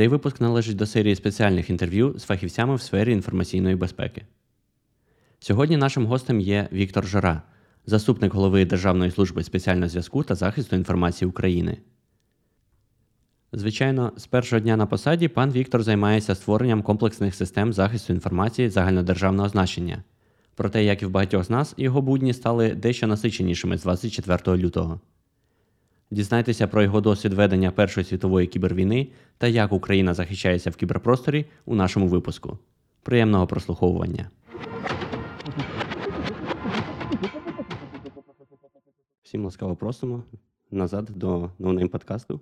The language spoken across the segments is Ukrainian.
Цей випуск належить до серії спеціальних інтерв'ю з фахівцями в сфері інформаційної безпеки. Сьогодні нашим гостем є Віктор Жора, заступник голови Державної служби спеціального зв'язку та захисту інформації України. Звичайно, з першого дня на посаді пан Віктор займається створенням комплексних систем захисту інформації загальнодержавного значення. Проте, як і в багатьох з нас, його будні стали дещо насиченішими з 24 лютого. Дізнайтеся про його досвід ведення Першої світової кібервійни та як Україна захищається в кіберпросторі у нашому випуску. Приємного прослуховування. Всім ласкаво просимо назад до новнейм подкасту.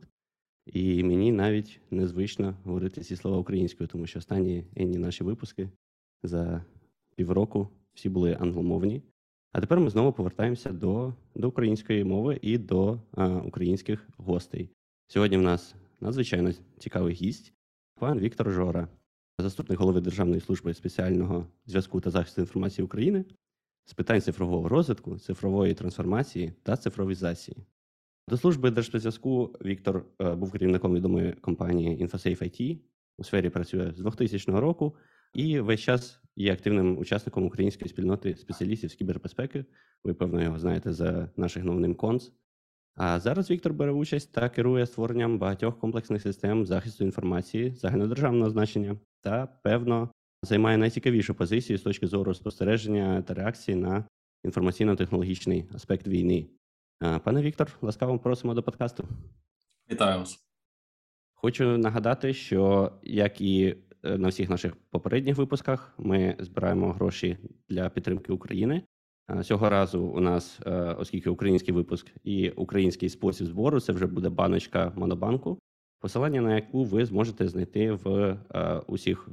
І мені навіть незвично говорити ці слова українською, тому що останні енні наші випуски за півроку всі були англомовні. А тепер ми знову повертаємося до до української мови і до а, українських гостей. Сьогодні в нас надзвичайно цікавий гість, пан Віктор Жора, заступник голови Державної служби спеціального зв'язку та захисту інформації України з питань цифрового розвитку, цифрової трансформації та цифровізації. До служби Держспецзв'язку Віктор а, був керівником відомої компанії InfoSafe IT, у сфері працює з 2000 року і весь час є активним учасником української спільноти спеціалістів з кібербезпеки. Ви, певно, його знаєте за наших новним конс. А зараз Віктор бере участь та керує створенням багатьох комплексних систем захисту інформації загальнодержавного значення та, певно, займає найцікавішу позицію з точки зору спостереження та реакції на інформаційно-технологічний аспект війни. Пане Віктор, ласкаво просимо до подкасту. Вітаю вас. Хочу нагадати, що як і на всіх наших попередніх випусках ми збираємо гроші для підтримки України. Цього разу у нас, е, оскільки український випуск і український спосіб збору, це вже буде баночка Монобанку, посилання на яку ви зможете знайти в е, усіх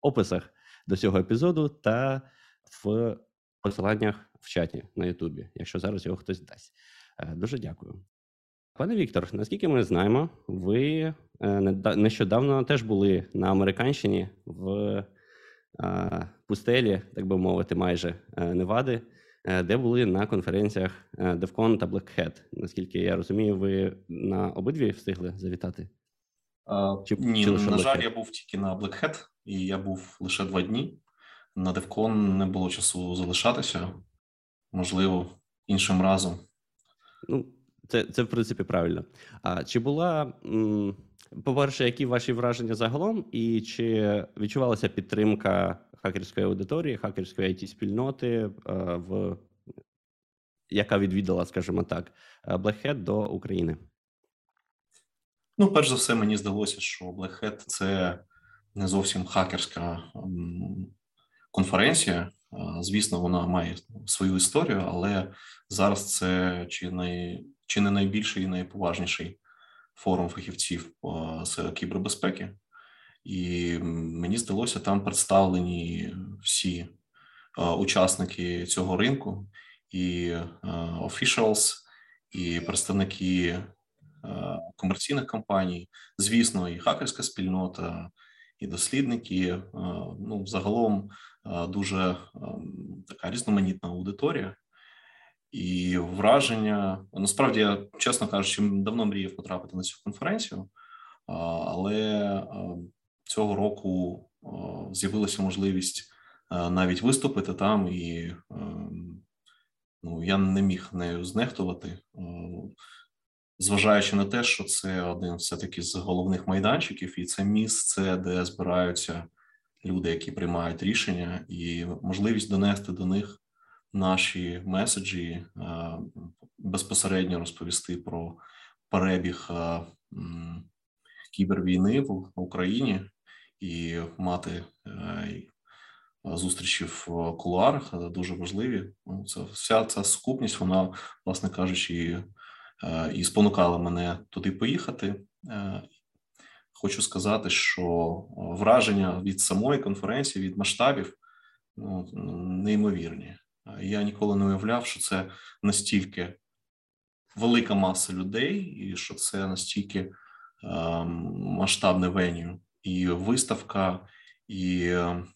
описах до цього епізоду та в посиланнях в чаті на Ютубі, якщо зараз його хтось дасть. Дуже дякую. Пане Віктор, наскільки ми знаємо, ви е, нещодавно теж були на Американщині в пустелі, так би мовити, майже е, Невади, е, де були на конференціях DevCon та Black Hat. Наскільки я розумію, ви на обидві встигли завітати? Чи, Ні, чи на жаль, я був тільки на Black Hat, і я був лише два дні. На DevCon не було часу залишатися, можливо, іншим разом. Ну, це, це в принципі правильно. А чи була по-перше, які ваші враження загалом, і чи відчувалася підтримка хакерської аудиторії, хакерської it спільноти в яка відвідала, скажімо так, Black Hat до України? Ну, перш за все, мені здалося, що Black Hat – це не зовсім хакерська конференція. Звісно, вона має свою історію, але зараз це чи не чи не найбільший і найповажніший форум фахівців з кібербезпеки, і мені здалося, там представлені всі учасники цього ринку, і officials, і представники комерційних компаній, звісно, і хакерська спільнота, і дослідники. Ну, загалом дуже така різноманітна аудиторія. І враження насправді я, чесно кажучи, давно мріяв потрапити на цю конференцію, але цього року з'явилася можливість навіть виступити там, і ну, я не міг нею знехтувати, зважаючи на те, що це один все-таки з головних майданчиків, і це місце, де збираються люди, які приймають рішення, і можливість донести до них наші меседжі е, безпосередньо розповісти про перебіг е, кібервійни в Україні і мати е, зустрічі в кулуарах дуже важливі. Ну, це вся ця сукупність, вона, власне кажучи, і спонукала мене туди поїхати. хочу сказати, що враження від самої конференції, від масштабів ну, неймовірні. Я ніколи не уявляв, що це настільки велика маса людей, і що це настільки ем, масштабне веню, і виставка, і ем,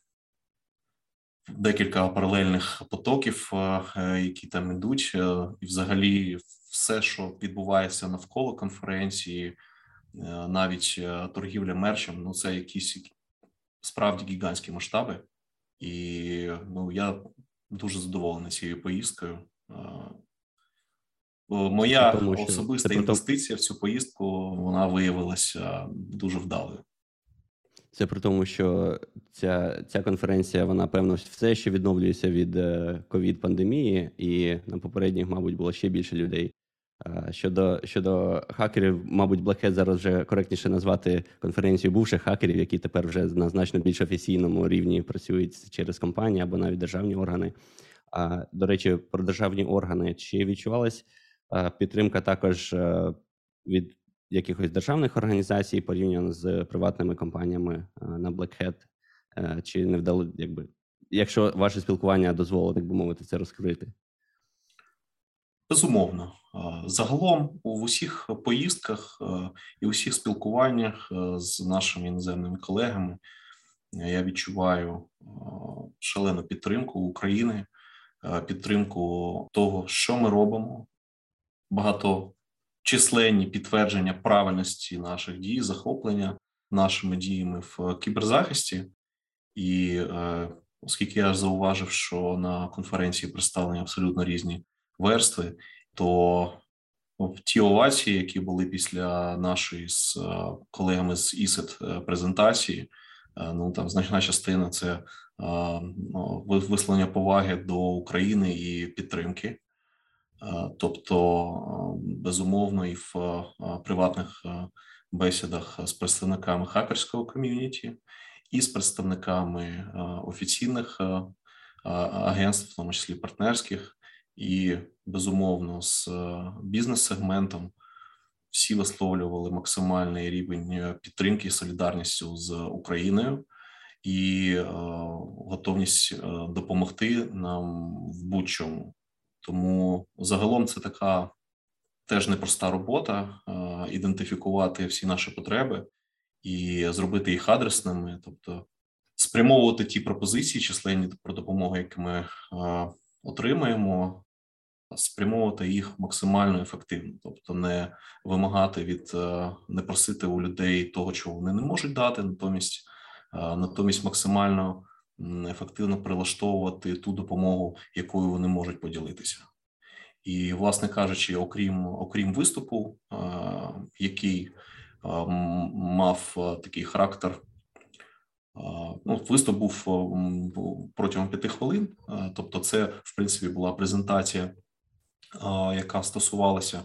декілька паралельних потоків, е, які там ідуть, е, і взагалі все, що відбувається навколо конференції, е, навіть торгівля мерчем, ну це якісь справді гігантські масштаби, і ну я дуже задоволений цією поїздкою. Моя тому, особиста інвестиція в цю поїздку вона виявилася дуже вдалою. Це при тому, що ця ця конференція, вона певно все ще відновлюється від ковід пандемії, і на попередніх, мабуть, було ще більше людей. Щодо щодо хакерів, мабуть, Black Hat зараз вже коректніше назвати конференцію бувших хакерів, які тепер вже на значно більш офіційному рівні працюють через компанії або навіть державні органи. А до речі, про державні органи чи відчувалась підтримка також від якихось державних організацій порівняно з приватними компаніями на Black Hat? Чи не вдало, якби якщо ваше спілкування дозволить, так би мовити, це розкрити? Безумовно, загалом у усіх поїздках і усіх спілкуваннях з нашими іноземними колегами я відчуваю шалену підтримку України, підтримку того, що ми робимо, багаточисленні підтвердження правильності наших дій, захоплення нашими діями в кіберзахисті, і оскільки я зауважив, що на конференції представлені абсолютно різні верстви, то ті овації, які були після нашої з е, колегами з ІСЕТ е, презентації, е, ну там значна частина це ну, висловлення поваги до України і підтримки. Тобто, безумовно, і в приватних бесідах з представниками хакерського ком'юніті, і з представниками офіційних агентств, в тому числі партнерських, і безумовно з е, бізнес-сегментом всі висловлювали максимальний рівень е, підтримки і солідарністю з Україною і е, готовність е, допомогти нам в будь-чому. Тому загалом це така теж непроста робота е, ідентифікувати всі наші потреби і зробити їх адресними, тобто спрямовувати ті пропозиції, численні про допомогу, які ми е, отримаємо, спрямовувати їх максимально ефективно, тобто не вимагати від е, не просити у людей того, чого вони не можуть дати, натомість е, натомість максимально ефективно прилаштовувати ту допомогу, якою вони можуть поділитися. І, власне кажучи, окрім окрім виступу, е, який мав такий характер. Ну, виступ був протягом п'яти хвилин, тобто, це в принципі була презентація яка стосувалася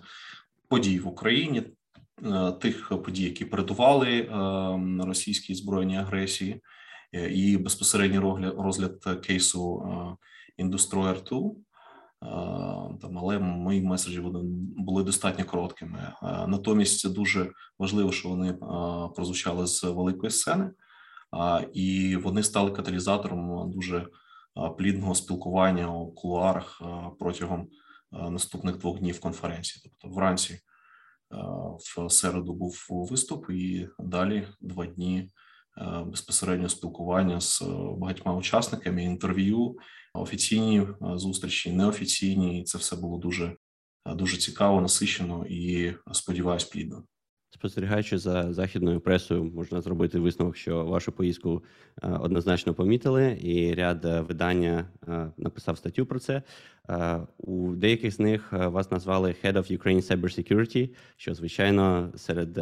подій в Україні, е, тих подій, які передували е, російській збройній агресії, е, і безпосередній розгляд кейсу Industroyer 2. Там, але мої меседжі були достатньо короткими. Натомість дуже важливо, що вони прозвучали з великої сцени, і вони стали каталізатором дуже плідного спілкування у кулуарах протягом наступних двох днів конференції. Тобто, вранці е, в середу був виступ, і далі два дні безпосереднього безпосередньо спілкування з багатьма учасниками, інтерв'ю, офіційні зустрічі, неофіційні. І це все було дуже дуже цікаво, насичено і сподіваюсь, плідно. Спостерігаючи за західною пресою, можна зробити висновок, що вашу поїздку е, однозначно помітили, і ряд е, видання е, написав статтю про це. У деяких з них вас назвали Head of Ukraine Cybersecurity, що звичайно серед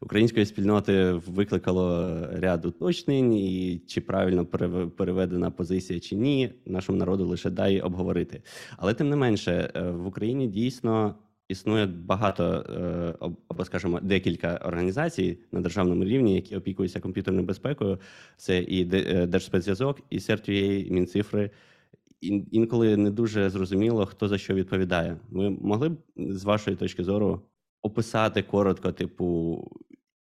української спільноти викликало ряд уточнень, і чи правильно переведена позиція чи ні, нашому народу лише дай обговорити. Але тим не менше в Україні дійсно. Існує багато е, або, скажімо, декілька організацій на державному рівні, які опікуються комп'ютерною безпекою. Це і е, Держспецзв'язок, і CERT.ua, і Мінцифри. Інколи не дуже зрозуміло, хто за що відповідає. Ви могли б з вашої точки зору описати коротко, типу,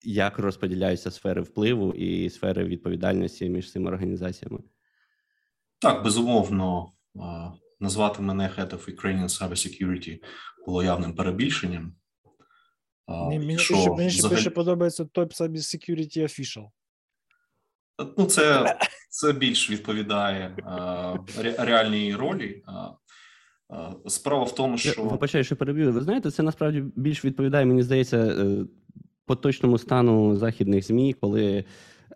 як розподіляються сфери впливу і сфери відповідальності між цими організаціями? Так, безумовно, назвати мене Head of Ukrainian Cybersecurity було явним перебільшенням. Мені більше, мені взагалі... більше подобається Top Cybersecurity Official. Ну, це це більш відповідає а, реальній ролі. Справа в тому, що Вибачаю, що перебив. Ви знаєте, це насправді більш відповідає, мені здається, е, поточному стану західних змі, коли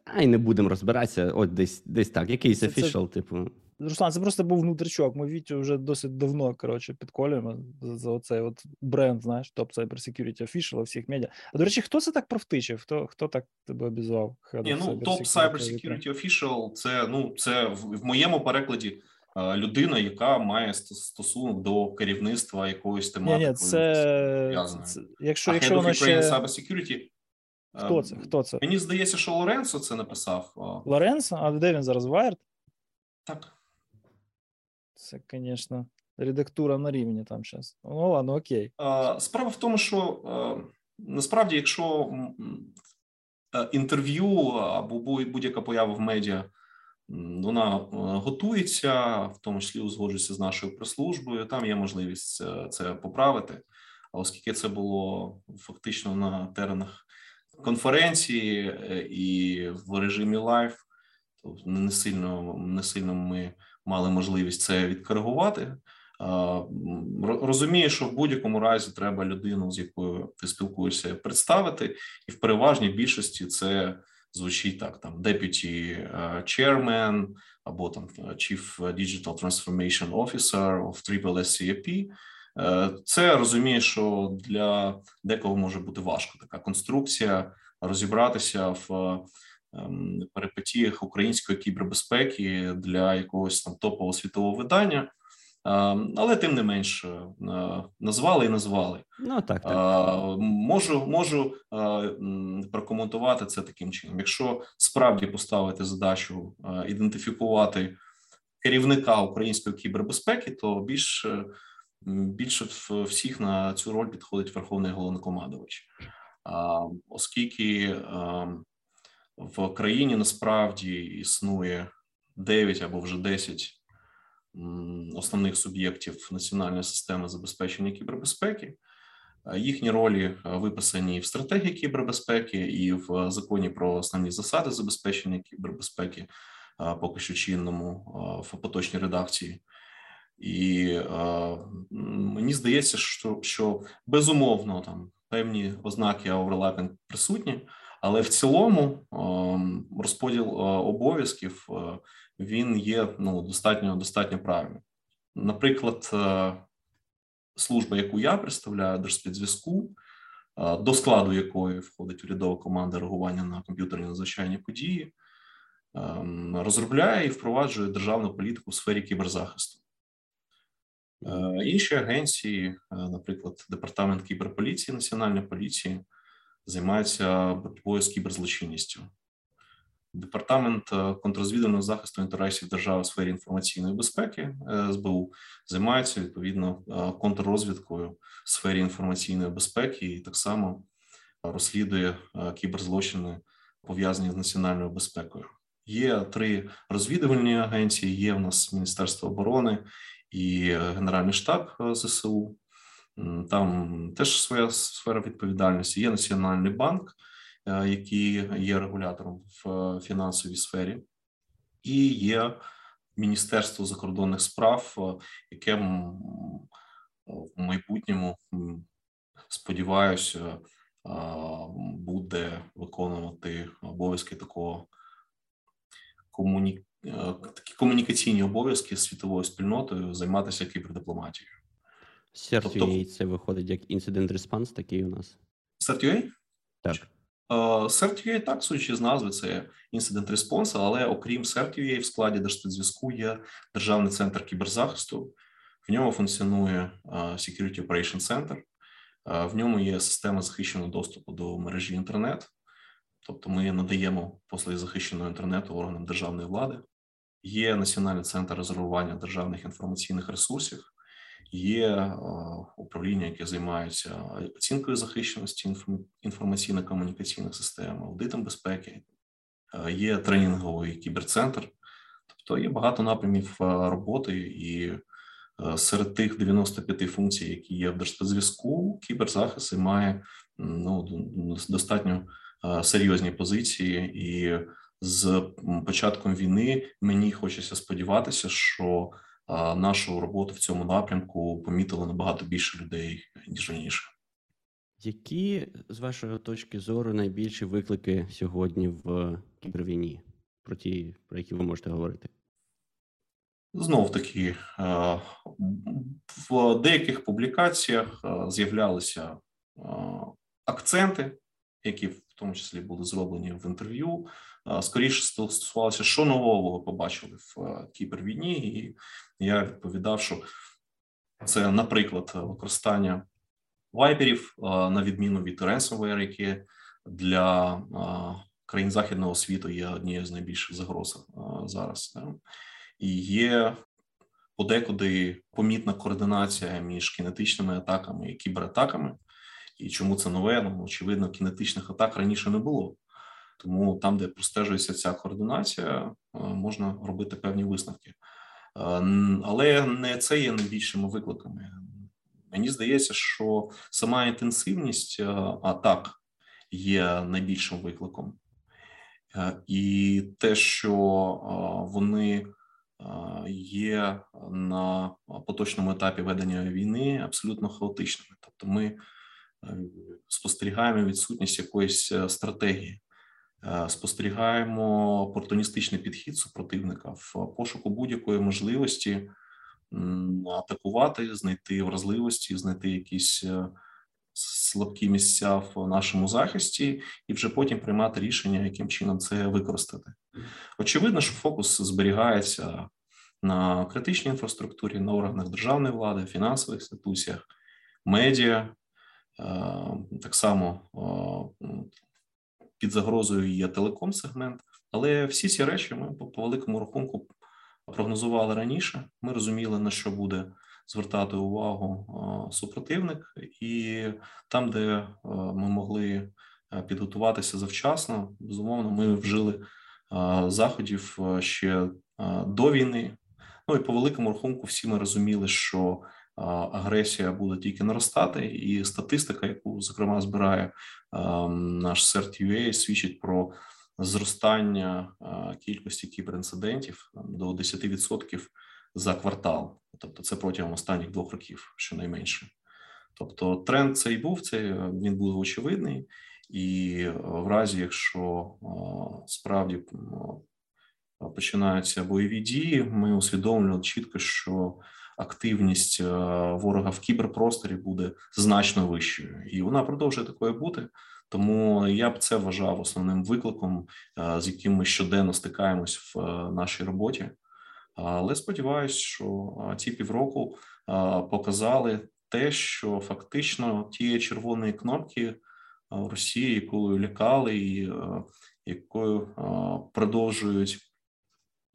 ай не будемо розбиратися. От десь десь так. Якийсь офішал, типу. Руслан, це просто був внутрічок. Ми Вітю вже досить давно коротше, підколюємо за, за оцей от бренд, знаєш, Top Cyber Security Official у всіх медіа. А до речі, хто це так провтичив? Хто хто так тебе обізвав? Ні, ну, Top Cyber Security Official це ну, це в, в моєму перекладі людина, яка має стосунок до керівництва якоїсь тематики. Ні, ні, це, це якщо, а якщо воно ще... Cyber Security Хто це? Хто це? Мені здається, що Лоренцо це написав. Лоренцо? А де він зараз? Вайрд? Так. Це, звісно, редактура на рівні там зараз. Ну, ладно, окей. Справа в тому, що насправді, якщо інтерв'ю або будь-яка поява в медіа, вона готується, в тому числі узгоджується з нашою прес-службою, там є можливість е, це поправити. А оскільки це було фактично на теренах конференції е, і в режимі live, то не сильно не сильно ми мали можливість це відкоригувати. Розумію, що в будь-якому разі треба людину, з якою ти спілкуєшся, представити, і в переважній більшості це звучить так: там deputy е, chairman або там chief digital transformation officer of Triple SCAP. Е, це розуміє, що для декого може бути важко така конструкція розібратися в перипетіях української кібербезпеки для якогось там топового світового видання. Ем, але тим не менш е, назвали і назвали. Ну так, так. можу можу прокоментувати це таким чином. Якщо справді поставити задачу ідентифікувати керівника української кібербезпеки, то більш більше всіх на цю роль підходить верховний головнокомандувач, оскільки в країні насправді існує 9 або вже 10 основних суб'єктів національної системи забезпечення кібербезпеки. Їхні ролі виписані в стратегії кібербезпеки і в законі про основні засади забезпечення кібербезпеки, поки що чинному в поточній редакції. І е, мені здається, що що безумовно там певні ознаки оверлапінг присутні, але в цілому е, розподіл е, обов'язків е, він є ну достатньо достатньо правильним. Наприклад, служба, яку я представляю, Держспецзв'язку, до складу якої входить урядова команда реагування на комп'ютерні надзвичайні події, розробляє і впроваджує державну політику в сфері кіберзахисту. Інші агенції, наприклад, департамент кіберполіції Національної поліції, займаються боротьбою з кіберзлочинністю. Департамент е, контррозвідувального захисту інтересів держави у сфері інформаційної безпеки СБУ займається відповідно контррозвідкою в сфері інформаційної безпеки і так само розслідує кіберзлочини пов'язані з національною безпекою. Є три розвідувальні агенції. Є в нас Міністерство оборони і Генеральний штаб е, ЗСУ. Там теж своя сфера відповідальності. Є Національний банк, е, який є регулятором в е, фінансовій сфері, і є Міністерство закордонних справ, яке в майбутньому сподіваюся буде виконувати обов'язки такого комуні... Е, такі комунікаційні обов'язки з світовою спільнотою займатися кібердипломатією. Тобто, це виходить як Incident Response, такий у нас. CERT.UA? Так. CERT.UA, так, судячи з назви, це Incident Response, але окрім CERT.UA в складі Держспецзв'язку є Державний центр кіберзахисту. В ньому функціонує uh, Security Operation Center, uh, в ньому є система захищеного доступу до мережі інтернет. Тобто ми надаємо послуги захищеного інтернету органам державної влади. Є Національний центр резервування державних інформаційних ресурсів, є управління, яке займається оцінкою захищеності інформаційно-комунікаційних систем, аудитом безпеки, є тренінговий кіберцентр. Тобто є багато напрямів роботи, і серед тих 95 функцій, які є в Держспецзв'язку, кіберзахист займає ну, достатньо серйозні позиції, і з початком війни мені хочеться сподіватися, що нашу роботу в цьому напрямку помітило набагато більше людей ніж раніше. Які з вашої точки зору найбільші виклики сьогодні в кібервійні, про ті, про які ви можете говорити? Знов таки в деяких публікаціях з'являлися акценти, які в тому числі були зроблені в інтерв'ю. Скоріше стосувалося, що нового ви побачили в кібервійні, і я відповідав, що це, наприклад, використання вайперів на відміну від ransomware, які для країн західного світу є однією з найбільших загроз зараз. І є подекуди помітна координація між кінетичними атаками і кібератаками. І чому це нове? Ну, очевидно, кінетичних атак раніше не було. Тому там, де простежується ця координація, можна робити певні висновки. Але не це є найбільшими викликами. Мені здається, що сама інтенсивність атак є найбільшим викликом, і те, що вони є на поточному етапі ведення війни, абсолютно хаотичними. Тобто, ми спостерігаємо відсутність якоїсь е, стратегії, е, спостерігаємо опортуністичний підхід супротивника в пошуку будь-якої можливості атакувати, знайти вразливості, знайти якісь е, слабкі місця в нашому захисті, і вже потім приймати рішення, яким чином це використати. Очевидно, що фокус зберігається на критичній інфраструктурі, на органах державної влади, фінансових інституціях, медіа. Так само під загрозою є телеком-сегмент, але всі ці речі ми по великому рахунку прогнозували раніше. Ми розуміли, на що буде звертати увагу супротивник, і там, де ми могли підготуватися завчасно, безумовно, ми вжили заходів ще до війни. Ну і по великому рахунку, всі ми розуміли, що агресія буде тільки наростати, і статистика, яку зокрема збирає наш CERT-UA, свідчить про зростання кількості кіберінцидентів до 10% за квартал, тобто це протягом останніх двох років, щонайменше. Тобто, тренд цей був, це він був очевидний, і в разі, якщо справді починаються бойові дії, ми усвідомлювали чітко, що активність е, ворога в кіберпросторі буде значно вищою, і вона продовжує такою бути. Тому я б це вважав основним викликом, е, з яким ми щоденно стикаємось в е, нашій роботі. Але сподіваюся, що ці півроку показали те, що фактично ті червоні кнопки Росії, якою лякали, і якою продовжують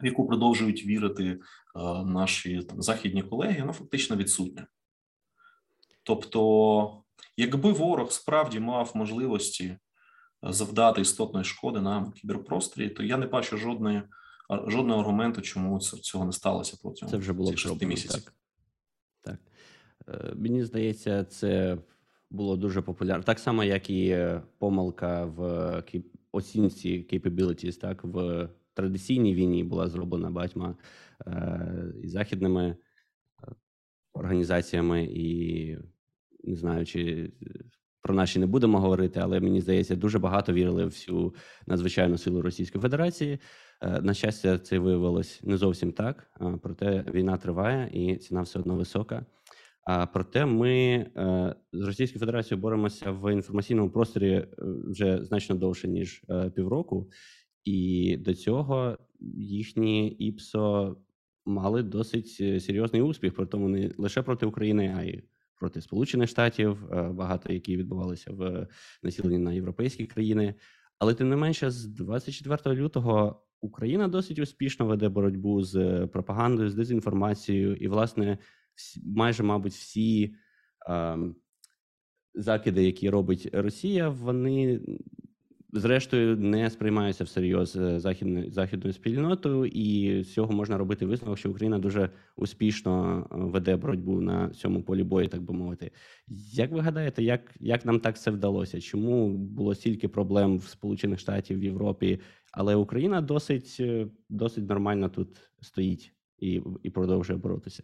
в яку продовжують вірити е, наші там західні колеги, вона фактично відсутня. Тобто, якби ворог справді мав можливості е, завдати істотної шкоди нам кіберпросторі, то я не бачу жодної жодного аргументу, чому цього не сталося протягом це вже було цих шести місяців. Так. так е, мені здається, це було дуже популярно. Так само, як і помилка в оцінці capabilities, так в традиційній війні була зроблена багатьма е, і західними е, організаціями, і не знаю, чи про наші не будемо говорити, але мені здається, дуже багато вірили в всю надзвичайну силу Російської Федерації. Е, на щастя, це виявилось не зовсім так. Проте війна триває і ціна все одно висока. А проте ми з Російською Федерацією боремося в інформаційному просторі вже значно довше ніж півроку, і до цього їхні ІПСО мали досить е, серйозний успіх, при тому не лише проти України, а й проти Сполучених Штатів, е, багато які відбувалися в населенні на європейські країни. Але тим не менше, з 24 лютого Україна досить успішно веде боротьбу з пропагандою, з дезінформацією, і власне майже, мабуть, всі е, закиди, які робить Росія, вони зрештою не сприймаються всерйоз е, західною західною спільнотою, і з цього можна робити висновок, що Україна дуже успішно е, веде боротьбу на цьому полі бою, так би мовити. Як ви гадаєте, як як нам так це вдалося? Чому було стільки проблем в Сполучених Штатів в Європі, але Україна досить е, досить нормально тут стоїть і, і продовжує боротися?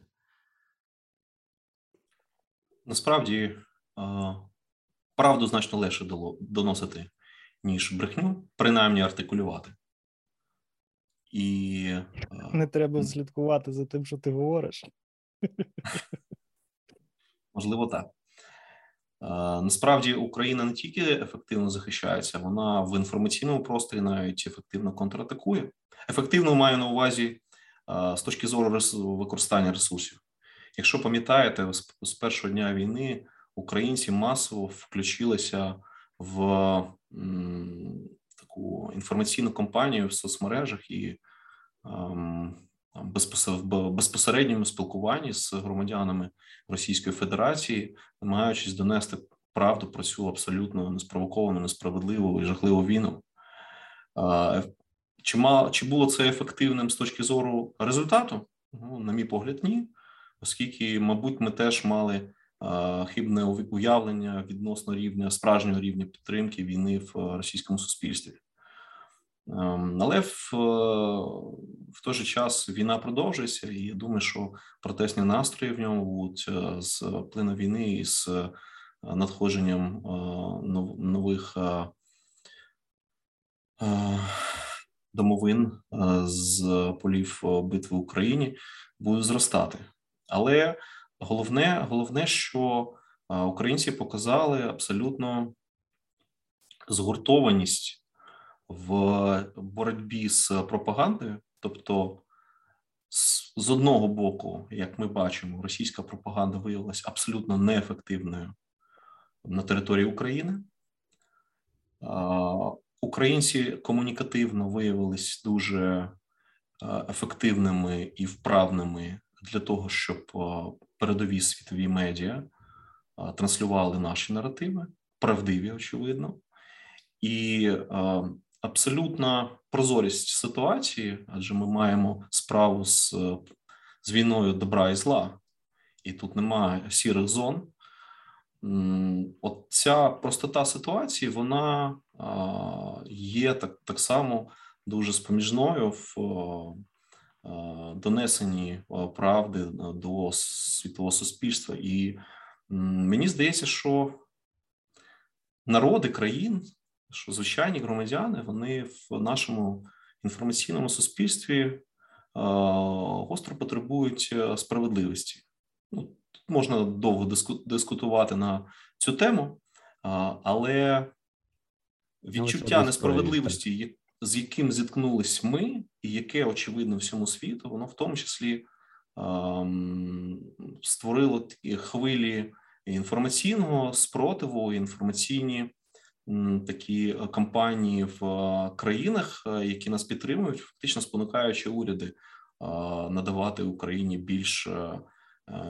Насправді правду значно легше доносити ніж брехню, принаймні артикулювати. І е, не треба слідкувати за тим, що ти говориш. Можливо, так. Е, насправді Україна не тільки ефективно захищається, вона в інформаційному просторі навіть ефективно контратакує. Ефективно маю на увазі е, з точки зору використання ресурсів. Якщо пам'ятаєте, з першого дня війни українці масово включилися в таку інформаційну кампанію в соцмережах і ем, в безпосередньому спілкуванні з громадянами Російської Федерації, намагаючись донести правду про цю абсолютно неспровоковану, несправедливу і жахливу війну. Чи мало чи було це ефективним з точки зору результату? Ну, на мій погляд, ні, оскільки, мабуть, ми теж мали хибне уявлення відносно рівня справжнього рівня підтримки війни в е, російському суспільстві. Ем, але в, е, в той же час війна продовжується, і я думаю, що протестні настрої в ньому будуть е, з плину війни і з надходженням нових домовин з полів битви в Україні будуть зростати. Але Головне, головне, що українці показали абсолютно згуртованість в боротьбі з пропагандою, тобто, з одного боку, як ми бачимо, російська пропаганда виявилася абсолютно неефективною на території України. Українці комунікативно виявились дуже ефективними і вправними для того, щоб передові світові медіа транслювали наші наративи, правдиві, очевидно, і абсолютна прозорість ситуації, адже ми маємо справу з, з війною добра і зла, і тут немає сірих зон. От ця простота ситуації, вона є так так само дуже споміжною в донесенні правди до світового суспільства, і мені здається, що народи країн, що звичайні громадяни, вони в нашому інформаційному суспільстві гостро потребують е, справедливості. Ну, Тут можна довго дискутувати на цю тему, але відчуття несправедливості, з яким зіткнулись ми, і яке очевидно всьому світу, воно в тому числі ем, створило такі хвилі інформаційного спротиву, інформаційні такі кампанії в країнах, е, які нас підтримують, фактично спонукаючи уряди е, надавати Україні більш, е,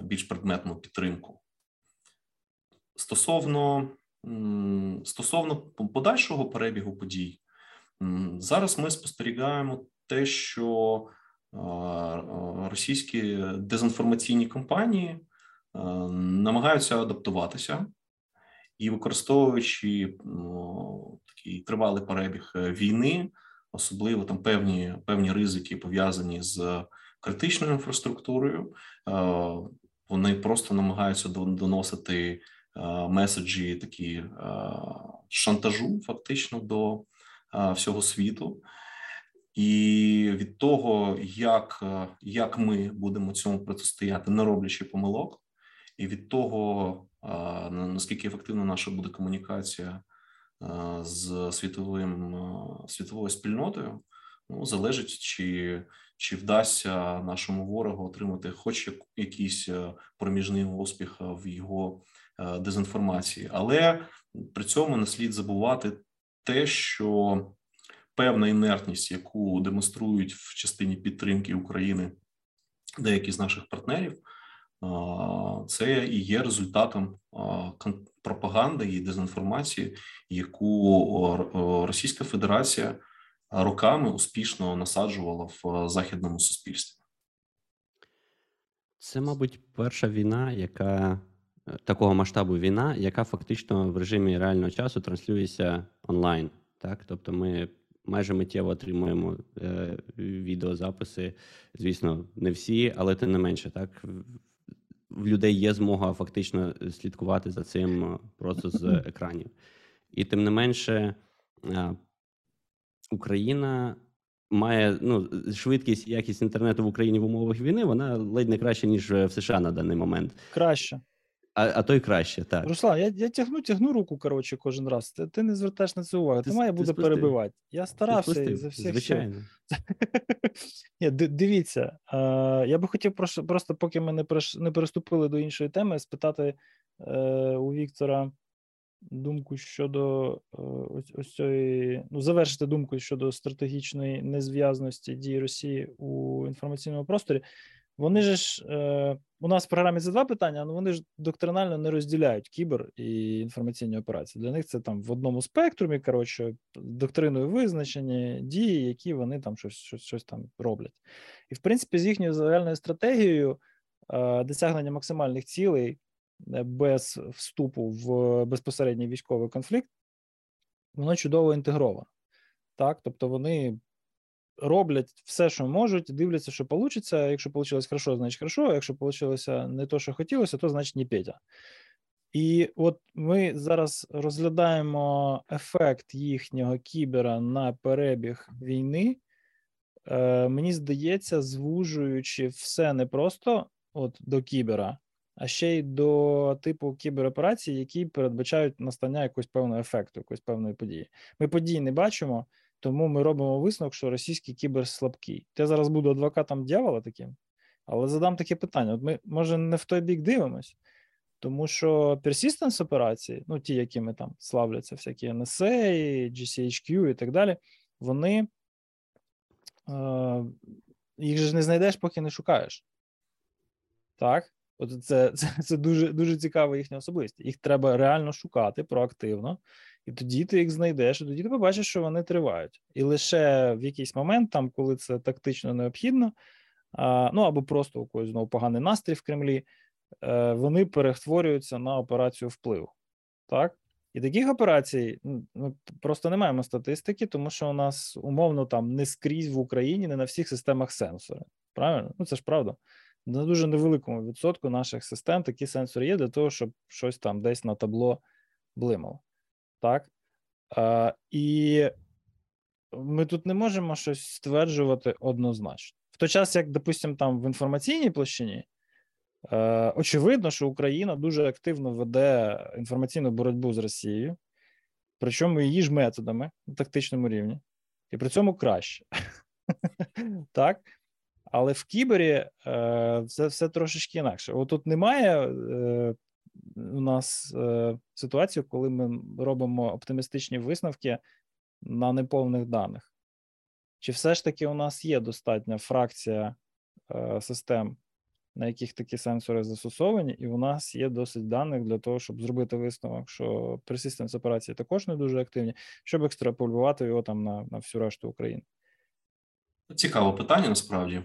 більш предметну підтримку. Стосовно стосовно подальшого перебігу подій, Зараз ми спостерігаємо те, що російські дезінформаційні компанії намагаються адаптуватися і використовуючи такий тривалий перебіг е, війни, особливо там певні певні ризики пов'язані з критичною інфраструктурою, вони просто намагаються доносити меседжі такі шантажу, фактично до всього світу, і від того, як як ми будемо цьому протистояти, не роблячи помилок, і від того, наскільки ефективна наша буде комунікація з світовим світовою спільнотою, ну залежить чи чи вдасться нашому ворогу отримати, хоч якийсь проміжний успіх в його дезінформації, але при цьому не слід забувати те, що певна інертність, яку демонструють в частині підтримки України деякі з наших партнерів, це і є результатом пропаганди і дезінформації, яку Російська Федерація роками успішно насаджувала в західному суспільстві. Це, мабуть, перша війна, яка такого масштабу війна, яка фактично в режимі реального часу транслюється онлайн. Так, тобто, ми майже миттєво отримуємо е, відеозаписи. Звісно, не всі, але тим не менше, так в людей є змога фактично слідкувати за цим просто з екранів. І тим не менше, е, Україна має ну, швидкість і якість інтернету в Україні в умовах війни, вона ледь не краще, ніж в США на даний момент. Краще. А а то краще, так. Руслан, я я тягну тягну руку, коротше, кожен раз. Ти ти не звертаєш на це увагу. Ти, ти має буде спустив. перебивати. Я старався і за всіх. Звичайно. Ні, Дивіться, е, я би хотів просто, просто поки ми не не переступили до іншої теми, спитати е, у Віктора думку щодо е, ось ось цієї, ну, завершити думку щодо стратегічної незв'язності дій Росії у інформаційному просторі. Вони ж е, у нас в програмі це два питання, але вони ж доктринально не розділяють кібер і інформаційні операції. Для них це там в одному спектрумі, коротше, доктриною визначені дії, які вони там щось щось, щось там роблять. І в принципі, з їхньою загальною стратегією е, досягнення максимальних цілей е, без вступу в безпосередній військовий конфлікт, воно чудово інтегровано. Так, тобто вони роблять все, що можуть, дивляться, що вийде. Якщо вийшло хорошо, значить хорошо. Якщо вийшло не то, що хотілося, то значить не Петя. І от ми зараз розглядаємо ефект їхнього кібера на перебіг війни. Е, Мені здається, звужуючи все не просто от до кібера, а ще й до типу кібероперацій, які передбачають настання якогось певного ефекту, якоїсь певної події. Ми події не бачимо. Тому ми робимо висновок, що російський кібер слабкий. Я зараз буду адвокатом дьявола таким, але задам таке питання: От ми, може, не в той бік дивимось, тому що persistence операції, ну ті, якими там славляться, всякі NSA, GCHQ і так далі, вони е, їх же не знайдеш, поки не шукаєш. Так? От це це, це дуже дуже цікава їхня особливість. Їх треба реально шукати проактивно. І тоді ти їх знайдеш, і тоді ти побачиш, що вони тривають. І лише в якийсь момент, там, коли це тактично необхідно, ну або просто у когось знову поганий настрій в Кремлі, е, вони перетворюються на операцію впливу. Так? І таких операцій ну, ми просто не маємо статистики, тому що у нас умовно там не скрізь в Україні, не на всіх системах сенсори. Правильно? Ну це ж правда. На дуже невеликому відсотку наших систем такі сенсори є для того, щоб щось там десь на табло блимало так? А, І ми тут не можемо щось стверджувати однозначно. В той час, як, допустимо, там в інформаційній площині, е, очевидно, що Україна дуже активно веде інформаційну боротьбу з Росією, причому її ж методами на тактичному рівні, і при цьому краще. Так? Але в кібері е, все все трошечки інакше. От тут немає е, у нас е, ситуацію, коли ми робимо оптимістичні висновки на неповних даних. Чи все ж таки у нас є достатня фракція е, систем, на яких такі сенсори застосовані, і у нас є досить даних для того, щоб зробити висновок, що persistence операції також не дуже активні, щоб екстраполювати його там на, на всю решту України? Цікаве питання насправді.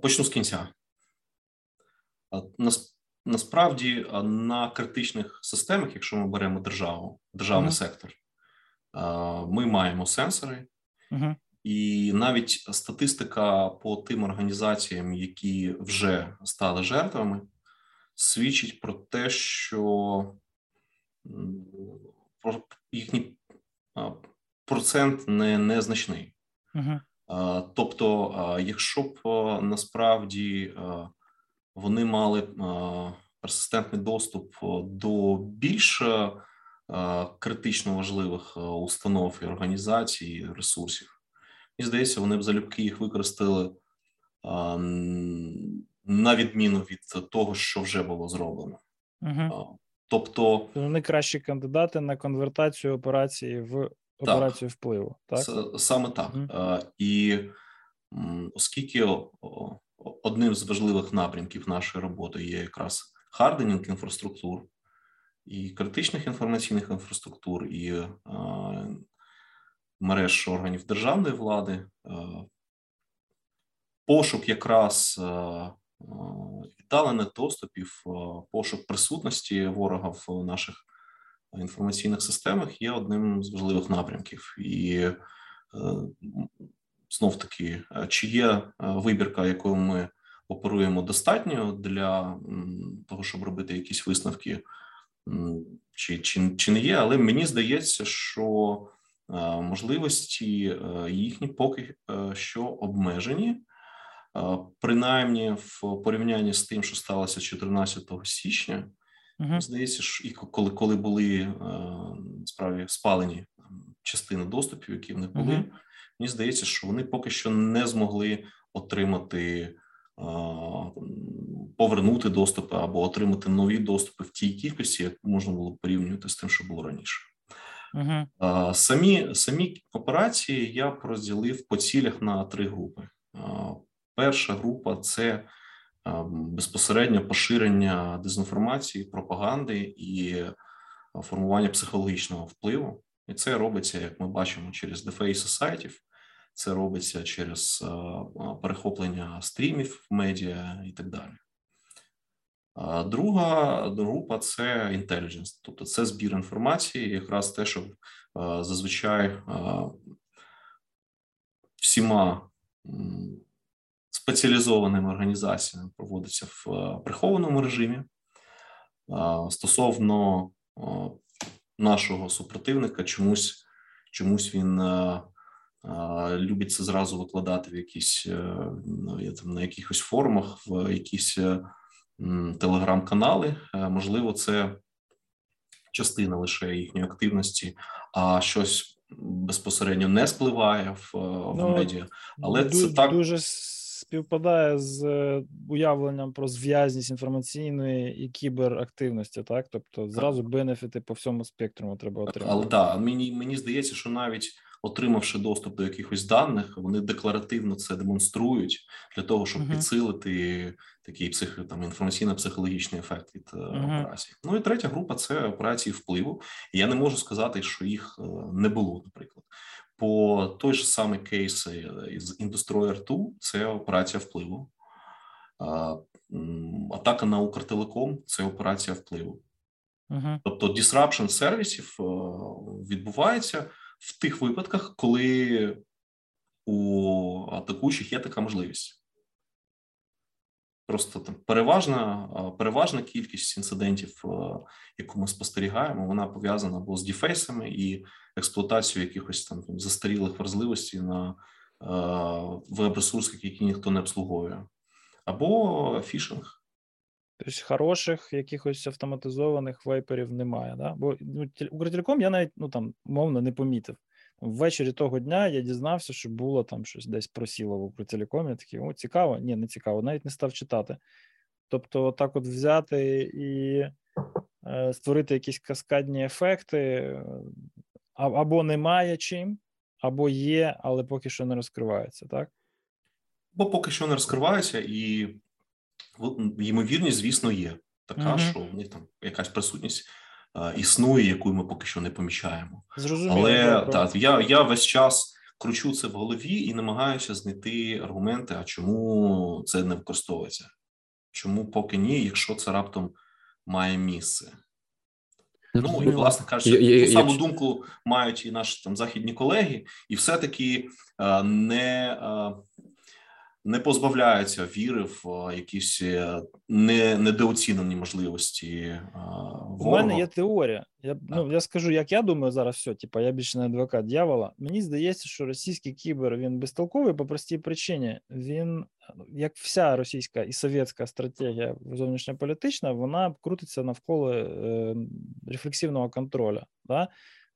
Почну з кінця. Насправді на критичних системах, якщо ми беремо державу, державний uh-huh. сектор, ми маємо сенсори, uh-huh. і навіть статистика по тим організаціям, які вже стали жертвами, свідчить про те, що їхній процент не незначний. Uh-huh. Тобто, якщо б насправді вони мали персистентний доступ до більш критично важливих установ і організацій, і ресурсів. І здається, вони б залюбки їх використали на відміну від того, що вже було зроблено. Угу. Тобто вони кращі кандидати на конвертацію операції в операцію впливу. Так? Саме так. Угу. І оскільки одним з важливих напрямків нашої роботи є якраз харденінг інфраструктур і критичних інформаційних інфраструктур, і мереж органів державної влади, пошук якраз віддалених доступів, пошук присутності ворога в наших інформаційних системах є одним з важливих напрямків, і е, знов таки, чи є вибірка, якою ми оперуємо достатньо для того, щоб робити якісь висновки, чи, чи, чи не є, але мені здається, що можливості е, їхні поки е, що обмежені. Принаймні, в порівнянні з тим, що сталося 14 січня, uh здається, що і коли коли були е, справді спалені частини доступів, які в них були, мені здається, що вони поки що не змогли отримати, повернути доступи або отримати нові доступи в тій кількості, як можна було порівнювати з тим, що було раніше. Uh-huh. Самі самі операції я розділив по цілях на три групи. Перша група це безпосередньо поширення дезінформації, пропаганди і формування психологічного впливу. І це робиться, як ми бачимо, через дефейси сайтів. Це робиться через перехоплення стрімів в медіа і так далі. Друга група це інтелідженс, тобто це збір інформації, якраз те, що зазвичай всіма спеціалізованими організаціями проводиться в е, прихованому режимі. Е, стосовно е, нашого супротивника, чомусь чомусь він любить це зразу викладати в якісь ну, там, на якихось форумах, в якісь телеграм-канали. Можливо, це частина лише їхньої активності, а щось безпосередньо не спливає в, в ну, медіа. Але дуже, це так дуже співпадає з е, уявленням про зв'язність інформаційної і кіберактивності, так тобто зразу бенефіти по всьому спектру треба отримати. Але так, мені мені здається, що навіть отримавши доступ до якихось даних, вони декларативно це демонструють для того, щоб uh-huh. підсилити такий псих, там інформаційно-психологічний ефект від uh-huh. операції. Ну і третя група це операції впливу. І Я не можу сказати, що їх е, не було, наприклад. По той же самий кейс із Indestroyer 2 – це операція впливу. Атака на Укртелеком це операція впливу. Uh-huh. Тобто disruption сервісів е, відбувається в тих випадках, коли у атакуючих є така можливість. Просто там переважна переважна кількість інцидентів, яку ми спостерігаємо, вона пов'язана або з дефейсами і експлуатацією якихось там застарілих вразливостей на веб-ресурсах, які ніхто не обслуговує, або фішинг. Тобто хороших якихось автоматизованих вайперів немає. Да? Бо ну, Укртелеком я навіть ну там мовно не помітив. Ввечері того дня я дізнався, що було там щось десь просіло в Укртелекомі. Такий, о, цікаво? Ні, не цікаво, навіть не став читати. Тобто, так от взяти і е, створити якісь каскадні ефекти, або немає чим, або є, але поки що не розкривається, так? Бо поки що не розкривається, і ймовірність, звісно, є така, mm що в них там якась присутність існує, яку ми поки що не помічаємо. Зрозуміло. Але так, я я весь час кручу це в голові і намагаюся знайти аргументи, а чому це не використовується? Чому поки ні, якщо це раптом має місце? Ну і власне кажучи, ту саму думку мають і наші там західні колеги, і все-таки не не позбавляються віри в якісь е, не, недооцінені можливості. ворога. У мене є теорія. Я ну я скажу, як я думаю зараз. все, типа я більше не адвокат дьявола. Мені здається, що російський кібер він безтолковий по простій причині. Він як вся російська і совєтська стратегія зовнішньополітична, вона крутиться навколо е, рефлексивного контролю. Да?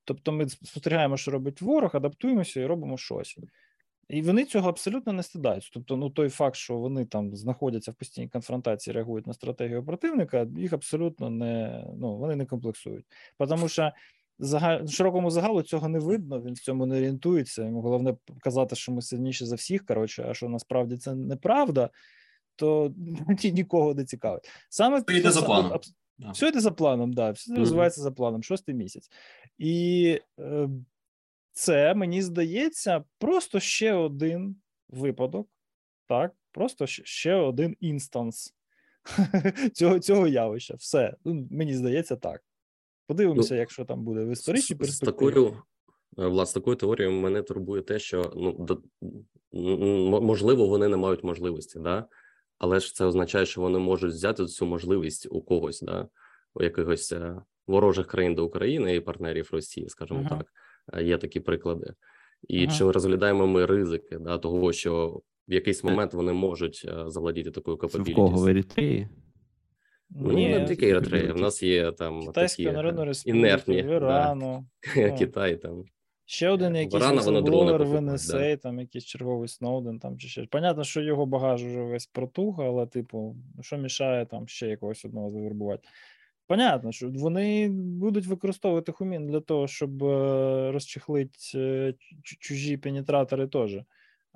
Тобто, ми спостерігаємо, що робить ворог, адаптуємося і робимо щось. І вони цього абсолютно не стидають. Тобто, ну той факт, що вони там знаходяться в постійній конфронтації, реагують на стратегію противника, їх абсолютно не ну вони не комплексують. Тому що загаль, широкому загалу цього не видно, він в цьому не орієнтується. Йому головне казати, що ми сильніші за всіх. Коротше, а що насправді це неправда. то нікого не цікавить. Саме йде за планом. Аб... Да. Все йде за планом, да, все mm-hmm. розвивається за планом, шостий місяць. І е, це мені здається просто ще один випадок, так, просто ще один інстанс цього цього явища. Все. Ну, Мені здається, так. Подивимося, ну, якщо там буде в історичній перспективі. Такою, е, власне, такою теорією мене турбує те, що ну, до, можливо, вони не мають можливості, да? але ж це означає, що вони можуть взяти цю можливість у когось, да? у якихось е, ворожих країн до України і партнерів Росії, скажімо uh-huh. так. Е, є такі приклади. І uh-huh. чи розглядаємо ми ризики да, того, що в якийсь момент вони можуть завладіти такою капабілітістю. В кого в Еритреї? Ну, Ні, не тільки Еритрея, в нас є там Китайська такі Народна Республіка, інертні, Ірану. Да. Китай там. Ще один якийсь блогер в НСА, да. там якийсь черговий Сноуден, там чи ще. Понятно, що його багаж уже весь протуг, але, типу, що мішає там ще якогось одного завербувати. Понятно, що вони будуть використовувати хумін для того, щоб е, розчехлити е, чужі пенетратори теж.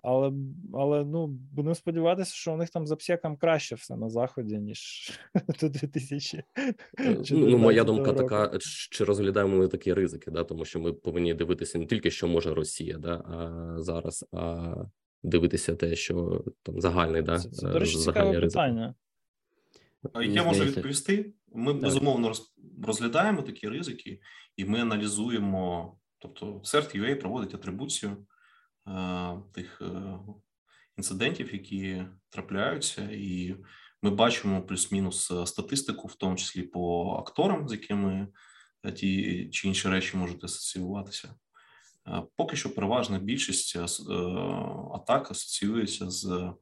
Але але ну будемо сподіватися, що у них там за псяком краще все на заході, ніж до 2000. Е, ну, моя думка року. така: чи розглядаємо ми такі ризики, да? тому що ми повинні дивитися не тільки, що може Росія, да, а зараз, а дивитися те, що там загальний, да, це, це, до речі, цікаве ризики. питання. Я можу відповісти. Ми так. безумовно розглядаємо такі ризики, і ми аналізуємо. Тобто, CERT.UA проводить атрибуцію тих е, інцидентів, які трапляються, і ми бачимо плюс-мінус е, статистику, в тому числі по акторам, з якими е, ті чи інші речі можуть асоціюватися. Поки що переважна більшість атак асоціюється з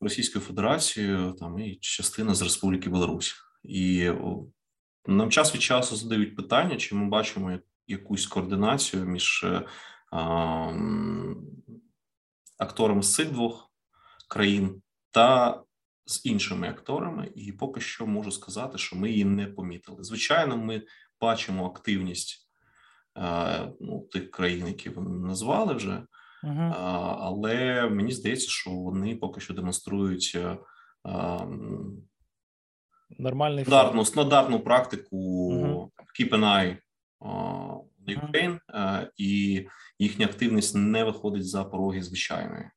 Російською Федерацією, там і частина з Республіки Білорусь, і нам час від часу задають питання, чи ми бачимо якусь координацію між актором з цих двох країн та з іншими акторами, і поки що можу сказати, що ми її не помітили. Звичайно, ми бачимо активність ну, тих країн, які ви назвали вже, uh-huh. але мені здається, що вони поки що демонструють нормальний стандартну, стандартну практику uh-huh. keep an eye Ukraine, е, і їхня активність не виходить за пороги звичайної.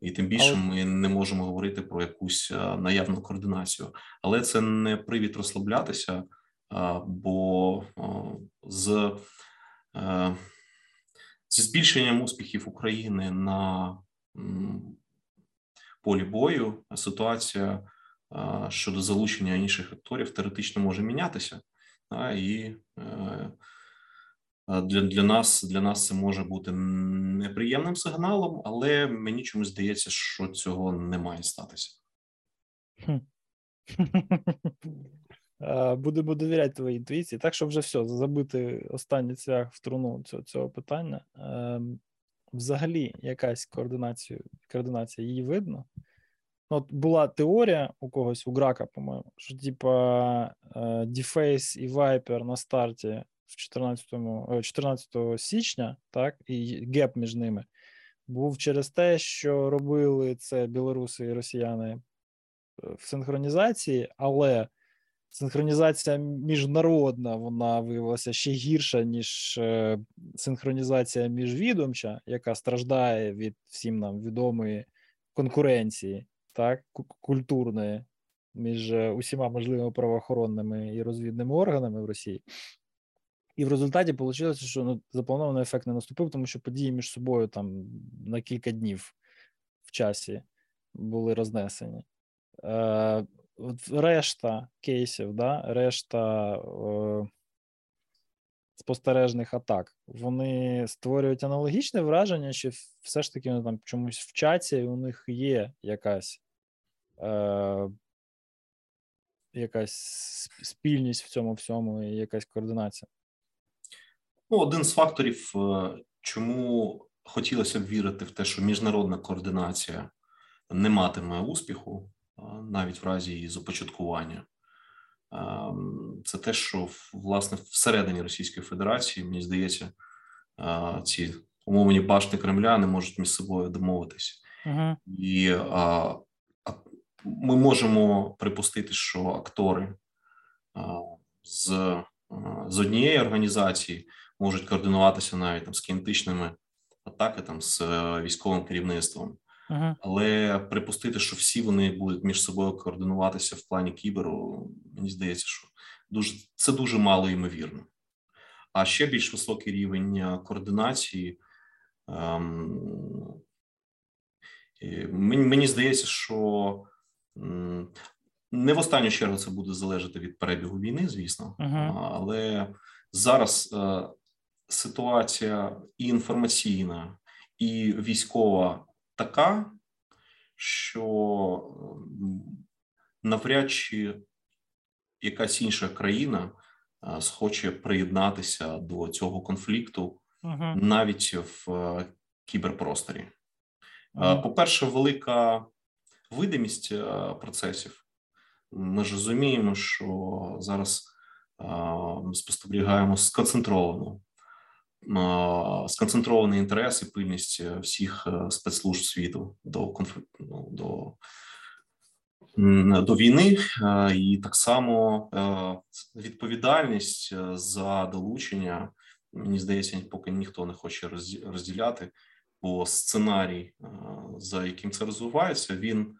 І тим більше ми не можемо говорити про якусь е, наявну координацію, але це не привід розслаблятися, е, бо з зі збільшенням успіхів України на полі бою ситуація щодо залучення інших акторів теоретично може мінятися, і для для нас для нас це може бути неприємним сигналом, але мені чомусь здається, що цього не має статися. Будемо довіряти твоїй інтуїції. Так, що вже все, забити останній цвях в труну цього цього питання. Ем, взагалі, якась координація, координація її видно. От Була теорія у когось у Грака, по-моєму, що типа е, Deface і Viper на старті в 14 14 е, січня, так, і геп між ними був через те, що робили це білоруси і росіяни е, в синхронізації, але синхронізація міжнародна вона виявилася ще гірша, ніж е, синхронізація міжвідомча, яка страждає від всім нам відомої конкуренції, так, культурної між усіма можливими правоохоронними і розвідними органами в Росії. І в результаті вийшло, що ну, запланований ефект не наступив, тому що події між собою там на кілька днів в часі були рознесені. Е, Решта кейсів, да, решта е, спостережних атак, вони створюють аналогічне враження, що все ж таки вони там чомусь вчаться, і у них є якась. Е, Якась спільність в цьому всьому і якась координація. Ну, один з факторів, е, чому хотілося б вірити в те, що міжнародна координація не матиме успіху, навіть в разі її започаткування, е, це те, що власне всередині Російської Федерації, мені здається, ці умовні башти Кремля не можуть між собою домовитися. Uh-huh. І а, ми можемо припустити, що актори з з однієї організації можуть координуватися навіть там з кінетичними атаки там з військовим керівництвом. Ага. Але припустити, що всі вони будуть між собою координуватися в плані кіберу, мені здається, що дуже це дуже мало ймовірно. А ще більш високий рівень е, координації. Ем, мені, мені здається, що не в останню чергу це буде залежати від перебігу війни, звісно, ага. але зараз е, ситуація і інформаційна, і військова така, що навряд чи якась інша країна схоче приєднатися до цього конфлікту uh-huh. навіть в е, кіберпросторі. Uh-huh. По-перше, велика видимість е, процесів. Ми ж розуміємо, що зараз спостерігаємо сконцентровану сконцентрований інтерес і пильність е, всіх е, спецслужб світу до конфлікту ну, до. До війни і так само е, відповідальність за долучення мені здається, поки ніхто не хоче розділяти, бо сценарій, за яким це розвивається, він,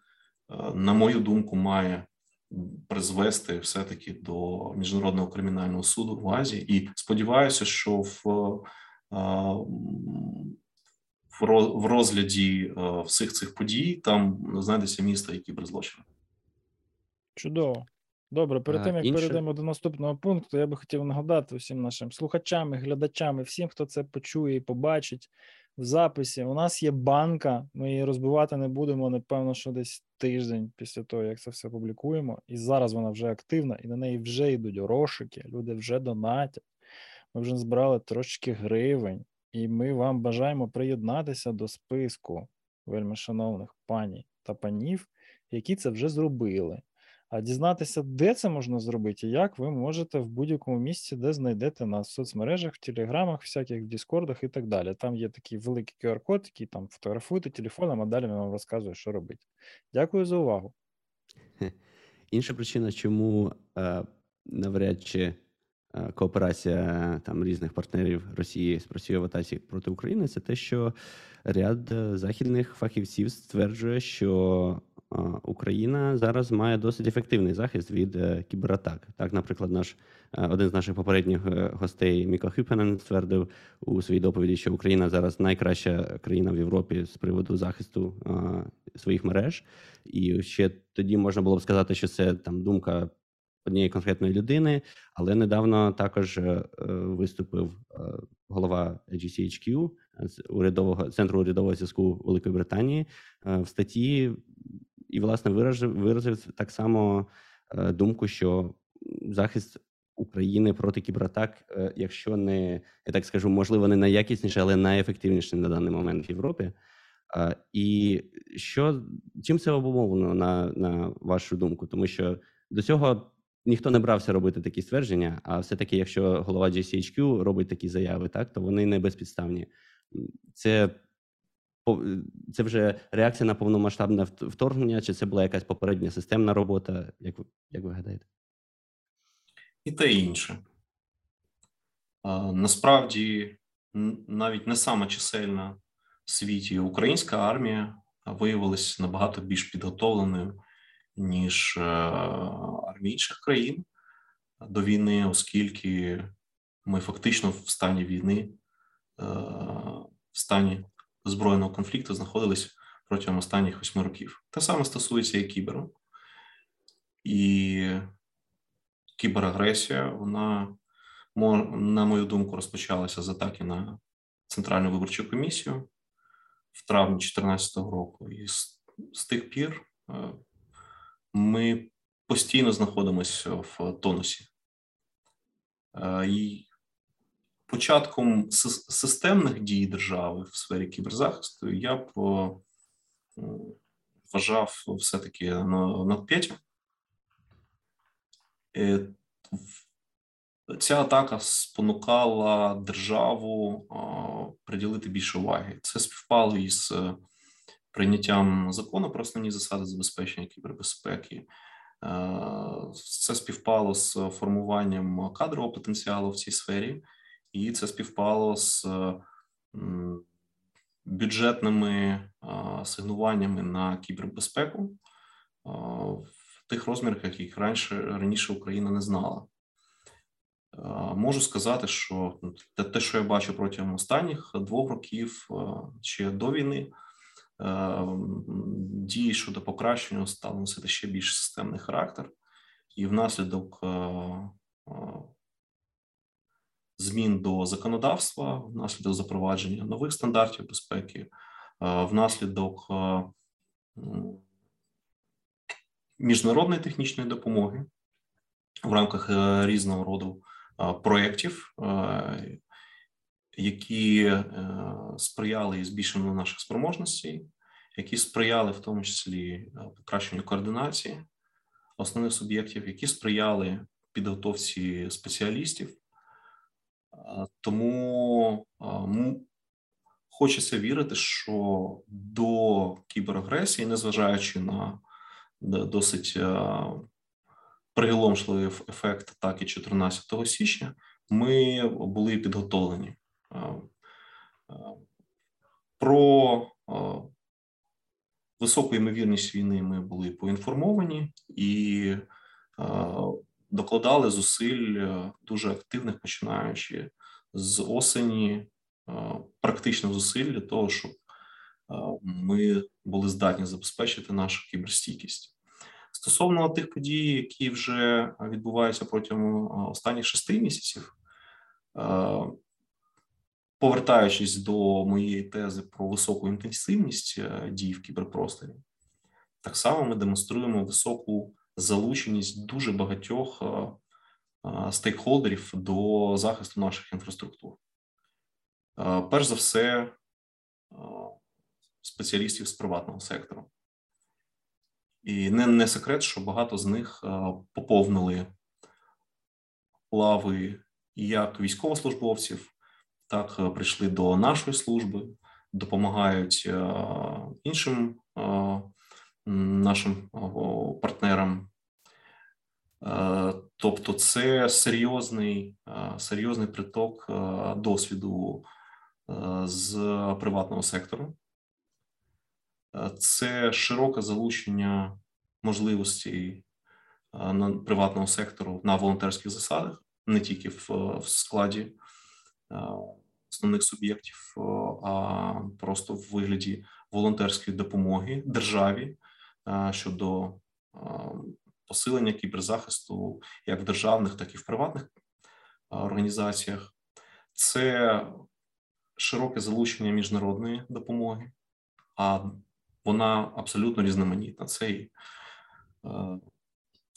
на мою думку, має призвести все-таки до міжнародного кримінального суду в Азії. І сподіваюся, що в в розгляді всіх цих подій там знайдеться місто і кіберзлочин. Чудово. Добре, перед тим як інше... перейдемо до наступного пункту, я би хотів нагадати всім нашим слухачам, і глядачам, і всім, хто це почує і побачить в записі. У нас є банка, ми її розбивати не будемо. Напевно, що десь тиждень після того, як це все публікуємо. І зараз вона вже активна, і на неї вже йдуть розшуки, люди вже донатять. Ми вже збирали трошки гривень, і ми вам бажаємо приєднатися до списку вельми шановних пані та панів, які це вже зробили. А дізнатися, де це можна зробити, і як ви можете в будь-якому місці, де знайдете нас в соцмережах, в телеграмах, всяких в Діскордах і так далі. Там є такий великий QR-код, який там фотографуєте телефоном, а далі вам розказує, що робити. Дякую за увагу. Інша причина, чому е, навряд чи е, кооперація там різних партнерів Росії спрацює в атаці проти України, це те, що ряд е, західних фахівців стверджує, що Україна зараз має досить ефективний захист від е, кібератак. Так, наприклад, наш е, один з наших попередніх е, гостей Міко Хюпенен ствердив у своїй доповіді, що Україна зараз найкраща країна в Європі з приводу захисту своїх мереж, і ще тоді можна було б сказати, що це там думка. Однієї конкретної людини, але недавно також виступив голова GCHQ з урядового центру урядового зв'язку Великої Британії в статті і, власне, виразив, виразив так само е, думку, що захист України проти кібератак, е, якщо не я так скажу, можливо, не найякісніше, але найефективніше на даний момент в Європі. Е, і що чим це обумовлено на, на вашу думку? Тому що до цього. Ніхто не брався робити такі ствердження, а все-таки, якщо голова GCHQ робить такі заяви, так то вони не безпідставні. Це це вже реакція на повномасштабне вторгнення, чи це була якась попередня системна робота? Як ви, як ви гадаєте? І те інше. Насправді, навіть не сама чисельна в світі українська армія виявилася набагато більш підготовленою, ніж е, армії інших країн до війни, оскільки ми фактично в стані війни, е, в стані збройного конфлікту знаходились протягом останніх восьми років. Те саме стосується і кіберу. І кіберагресія, вона, на мою думку, розпочалася з атаки на Центральну виборчу комісію в травні 2014 року. І з, з тих пір е, ми постійно знаходимося в тонусі. Е, і початком системних дій держави в сфері кіберзахисту я б вважав все-таки над Петя. Е, ця атака спонукала державу приділити більше уваги. Це співпало із прийняттям закону про основні засади забезпечення кібербезпеки. Це співпало з формуванням кадрового потенціалу в цій сфері, і це співпало з бюджетними асигнуваннями на кібербезпеку в тих розмірах, яких раніше раніше Україна не знала. Можу сказати, що ну, те, що я бачу протягом останніх двох років ще до війни, дії щодо покращення стали носити ще більш системний характер, і внаслідок змін до законодавства, внаслідок запровадження нових стандартів безпеки, внаслідок міжнародної технічної допомоги в рамках е, різного роду проєктів, які е, сприяли збільшенню наших спроможностей, які сприяли в тому числі е, покращенню координації основних суб'єктів, які сприяли підготовці спеціалістів. Тому хочеться вірити, що до кіберагресії, незважаючи на досить приголомшливий ефект атаки 14 січня, ми були підготовлені. Про високу ймовірність війни ми були поінформовані і докладали зусиль дуже активних, починаючи з осені, практичних зусиль для того, щоб ми були здатні забезпечити нашу кіберстійкість. Стосовно тих подій, які вже відбуваються протягом останніх шести місяців, повертаючись до моєї тези про високу інтенсивність е, дій в кіберпросторі, так само ми демонструємо високу залученість дуже багатьох стейкхолдерів до захисту наших інфраструктур. Перш за все, спеціалістів з приватного сектору. І не не секрет, що багато з них поповнили лави як військовослужбовців, так е, прийшли до нашої служби, допомагають е, іншим е, нашим партнерам. Тобто, це серйозний серйозний приток досвіду з приватного сектору, це широке залучення можливостей приватного сектору на волонтерських засадах, не тільки в складі основних суб'єктів, а просто в вигляді волонтерської допомоги державі щодо посилення кіберзахисту як в державних, так і в приватних організаціях. Це широке залучення міжнародної допомоги, а вона абсолютно різноманітна. Це і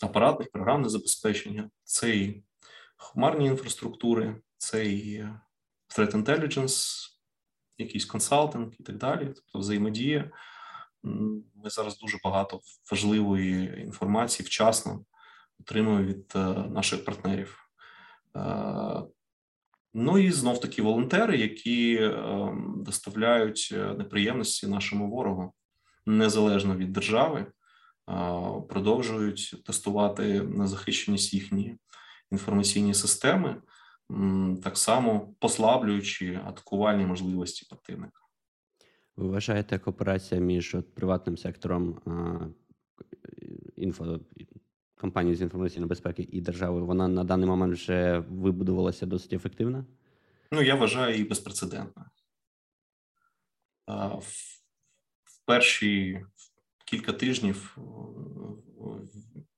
апаратне програмне забезпечення, це і хмарні інфраструктури, це і threat intelligence, якийсь консалтинг і так далі, тобто взаємодія. Ми зараз дуже багато важливої інформації вчасно отримуємо від е, наших партнерів. Е, ну і знов таки волонтери, які е, доставляють неприємності нашому ворогу незалежно від держави, продовжують тестувати на захищеність їхні інформаційні системи так само послаблюючи атакувальні можливості противника. Ви вважаєте, кооперація між приватним сектором інфо компанії з інформаційної безпеки і державою, вона на даний момент вже вибудувалася досить ефективно? Ну, я вважаю її безпрецедентною. В перші кілька тижнів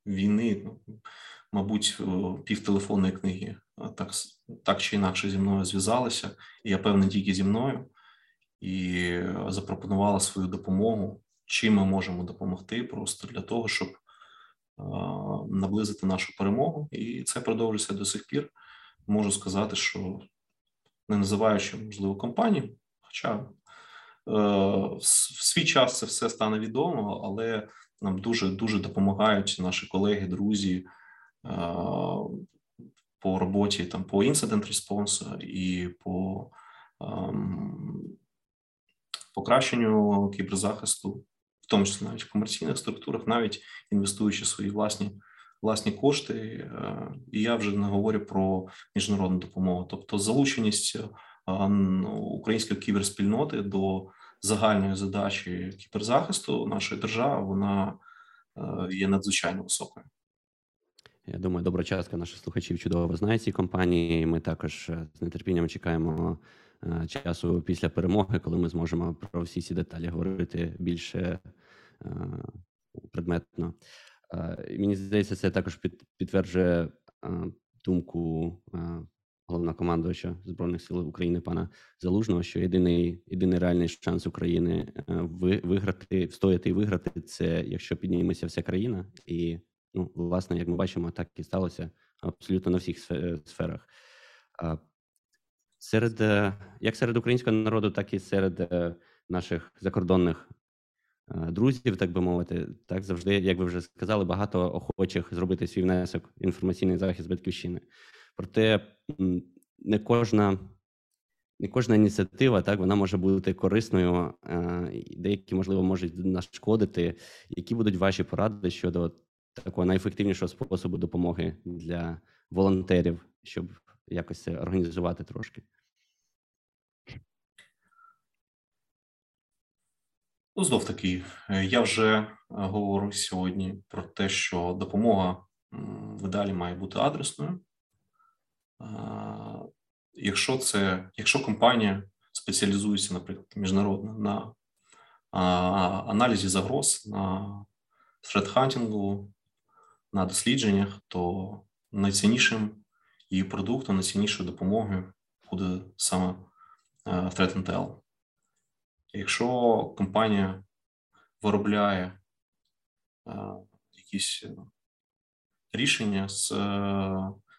війни, ну, мабуть, пів телефонної книги так так чи інакше зі мною зв'язалися, і я певний тільки зі мною, і запропонувала свою допомогу, чим ми можемо допомогти, просто для того, щоб наблизити нашу перемогу. І це продовжується до сих пір. Можу сказати, що не називаючи можливо компанію, хоча е, в свій час це все стане відомо, але нам дуже дуже допомагають наші колеги, друзі по роботі там по інцидент респонсу і по ем, покращенню кіберзахисту, в тому числі навіть в комерційних структурах, навіть інвестуючи свої власні власні кошти. Е, і я вже не говорю про міжнародну допомогу, тобто залученість української кіберспільноти до загальної задачі кіберзахисту нашої держави, вона є надзвичайно високою. Я думаю, добра частка наших слухачів чудово знає ці компанії. Ми також е, з нетерпінням чекаємо е, часу після перемоги, коли ми зможемо про всі ці деталі говорити більше е, предметно. Мені здається, це також підтверджує думку головнокомандувача збройних сил України пана Залужного, що єдиний єдиний реальний шанс України виграти, встояти і виграти це якщо підніметься вся країна і. Ну, власне, як ми бачимо, так і сталося абсолютно на всіх сферах. Серед е, як серед українського народу, так і серед е, наших закордонних е, друзів, так би мовити, так завжди, як ви вже сказали, багато охочих зробити свій внесок в інформаційний захист батьківщини. Проте не кожна. Не кожна ініціатива так вона може бути корисною, деякі можливо можуть нашкодити. Які будуть ваші поради щодо такого найефективнішого способу допомоги для волонтерів, щоб якось це організувати трошки? Ну, знов таки, е, я вже е, говорив сьогодні про те, що допомога в ідеалі має бути адресною. Якщо це, якщо компанія спеціалізується, наприклад, міжнародно на аналізі загроз, на фредхантингу, на дослідженнях, то найціннішим її продуктом, найціннішою допомогою буде саме е, Threat Intel. Якщо компанія виробляє е, якісь рішення з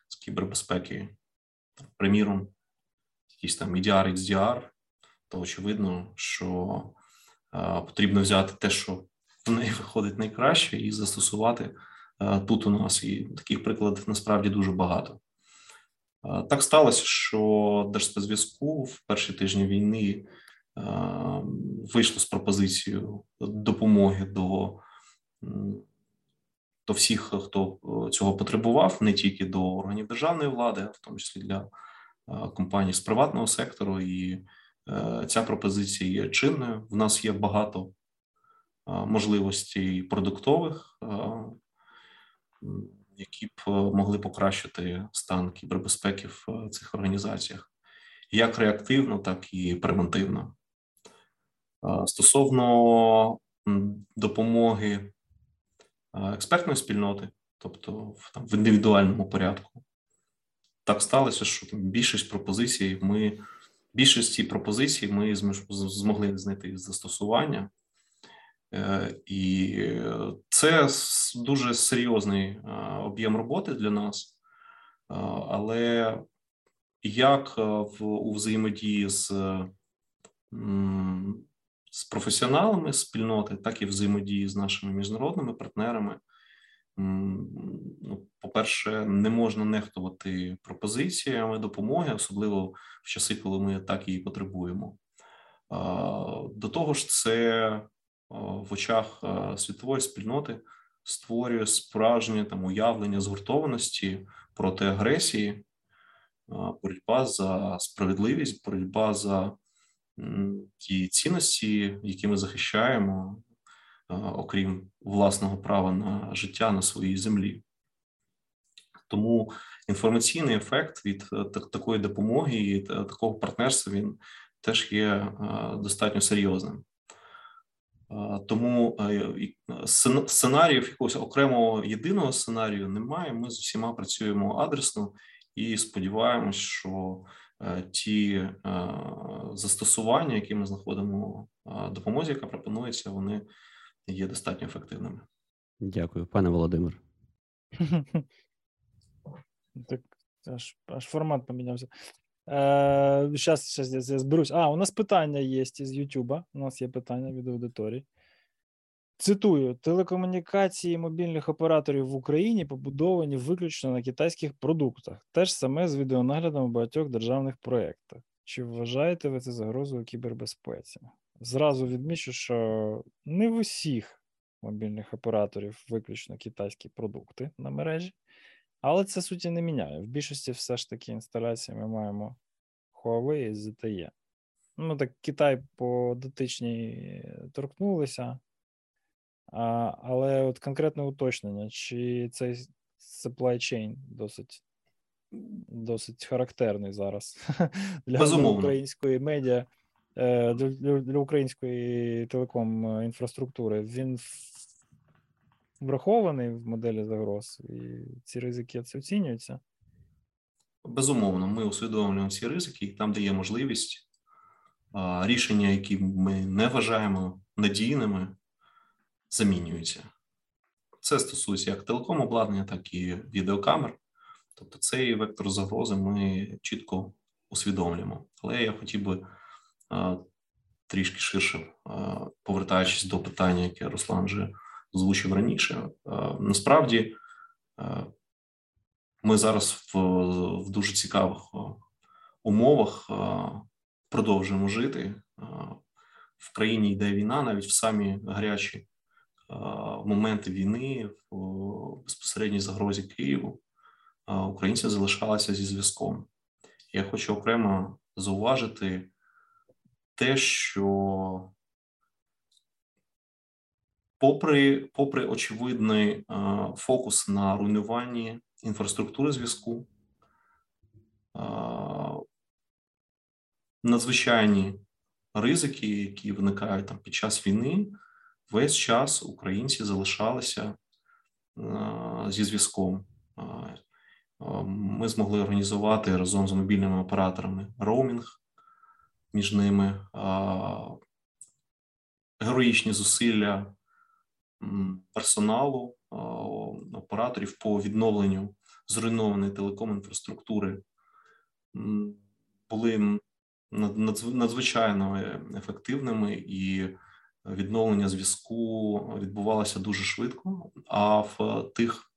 з кібербезпеки, приміром, якийсь там EDR, XDR, то очевидно, що е, потрібно взяти те, що в неї виходить найкраще, і застосувати Е, тут у нас і таких прикладів насправді дуже багато. Е, так сталося, що Держспецзв'язку в перші тижні війни е, вийшло з пропозицією допомоги до до всіх, хто цього потребував, не тільки до органів державної влади, а в тому числі для компаній з приватного сектору. І ця пропозиція є чинною. В нас є багато можливостей продуктових які б е, могли покращити стан кібербезпеки в е, цих організаціях, як реактивно, так і превентивно. Е, стосовно допомоги експертної спільноти, тобто в, там, в індивідуальному порядку, так сталося, що там більшість пропозицій ми більшості пропозицій ми змогли знайти застосування. Е, і це дуже серйозний е, об'єм роботи для нас, е, але як в у взаємодії з з професіоналами спільноти, так і взаємодії з нашими міжнародними партнерами. Ну, по-перше, не можна нехтувати пропозиціями допомоги, особливо в часи, коли ми так її потребуємо. До того ж, це в очах світової спільноти створює справжнє там уявлення згуртованості проти агресії, боротьба за справедливість, боротьба за ті цінності, які ми захищаємо, окрім власного права на життя на своїй землі. Тому інформаційний ефект від е, такої допомоги і е, такого партнерства він теж є достатньо серйозним. Тому е, сценаріїв якогось окремого єдиного сценарію немає. Ми з усіма працюємо адресно і сподіваємось, що е, ті е, застосування, які ми знаходимо допомозі, яка пропонується, вони є достатньо ефективними. Дякую, пане Володимир. Так аж аж формат помінявся. Зараз щас я зберусь. А, у нас питання є з Ютуба. У нас є питання від аудиторії. Цитую: телекомунікації мобільних операторів в Україні побудовані виключно на китайських продуктах. Те ж саме з відеонаглядом у багатьох державних проєктах. Чи вважаєте ви це загрозою кібербезпеці? зразу відмічу, що не в усіх мобільних операторів виключно китайські продукти на мережі, але це суті не міняє. В більшості все ж таки інсталяції ми маємо Huawei і ZTE. Ну, так Китай по дотичній торкнулися, а, але от конкретне уточнення, чи цей supply chain досить досить характерний зараз для, української медіа, е, для, для української телеком інфраструктури. Він врахований в моделі загроз, і ці ризики це оцінюються. Безумовно, ми усвідомлюємо ці ризики, і там, де є можливість, рішення, які ми не вважаємо надійними, замінюються. Це стосується як телеком обладнання, так і відеокамер. Тобто цей вектор загрози ми чітко усвідомлюємо. Але я хотів би трішки ширше, повертаючись до питання, яке Руслан вже озвучив раніше. Насправді ми зараз в, в дуже цікавих умовах продовжуємо жити. В країні йде війна, навіть в самі гарячі моменти війни, в безпосередній загрозі Києву, українці залишалися зі зв'язком. Я хочу окремо зауважити те, що, попри попри очевидний фокус на руйнуванні інфраструктури зв'язку, надзвичайні ризики, які виникають там під час війни, весь час українці залишалися зі зв'язком. Ми змогли організувати разом з мобільними операторами роумінг між ними, героїчні зусилля персоналу операторів по відновленню зруйнованої телеком-інфраструктури були надзвичайно ефективними, і відновлення зв'язку відбувалося дуже швидко. А в тих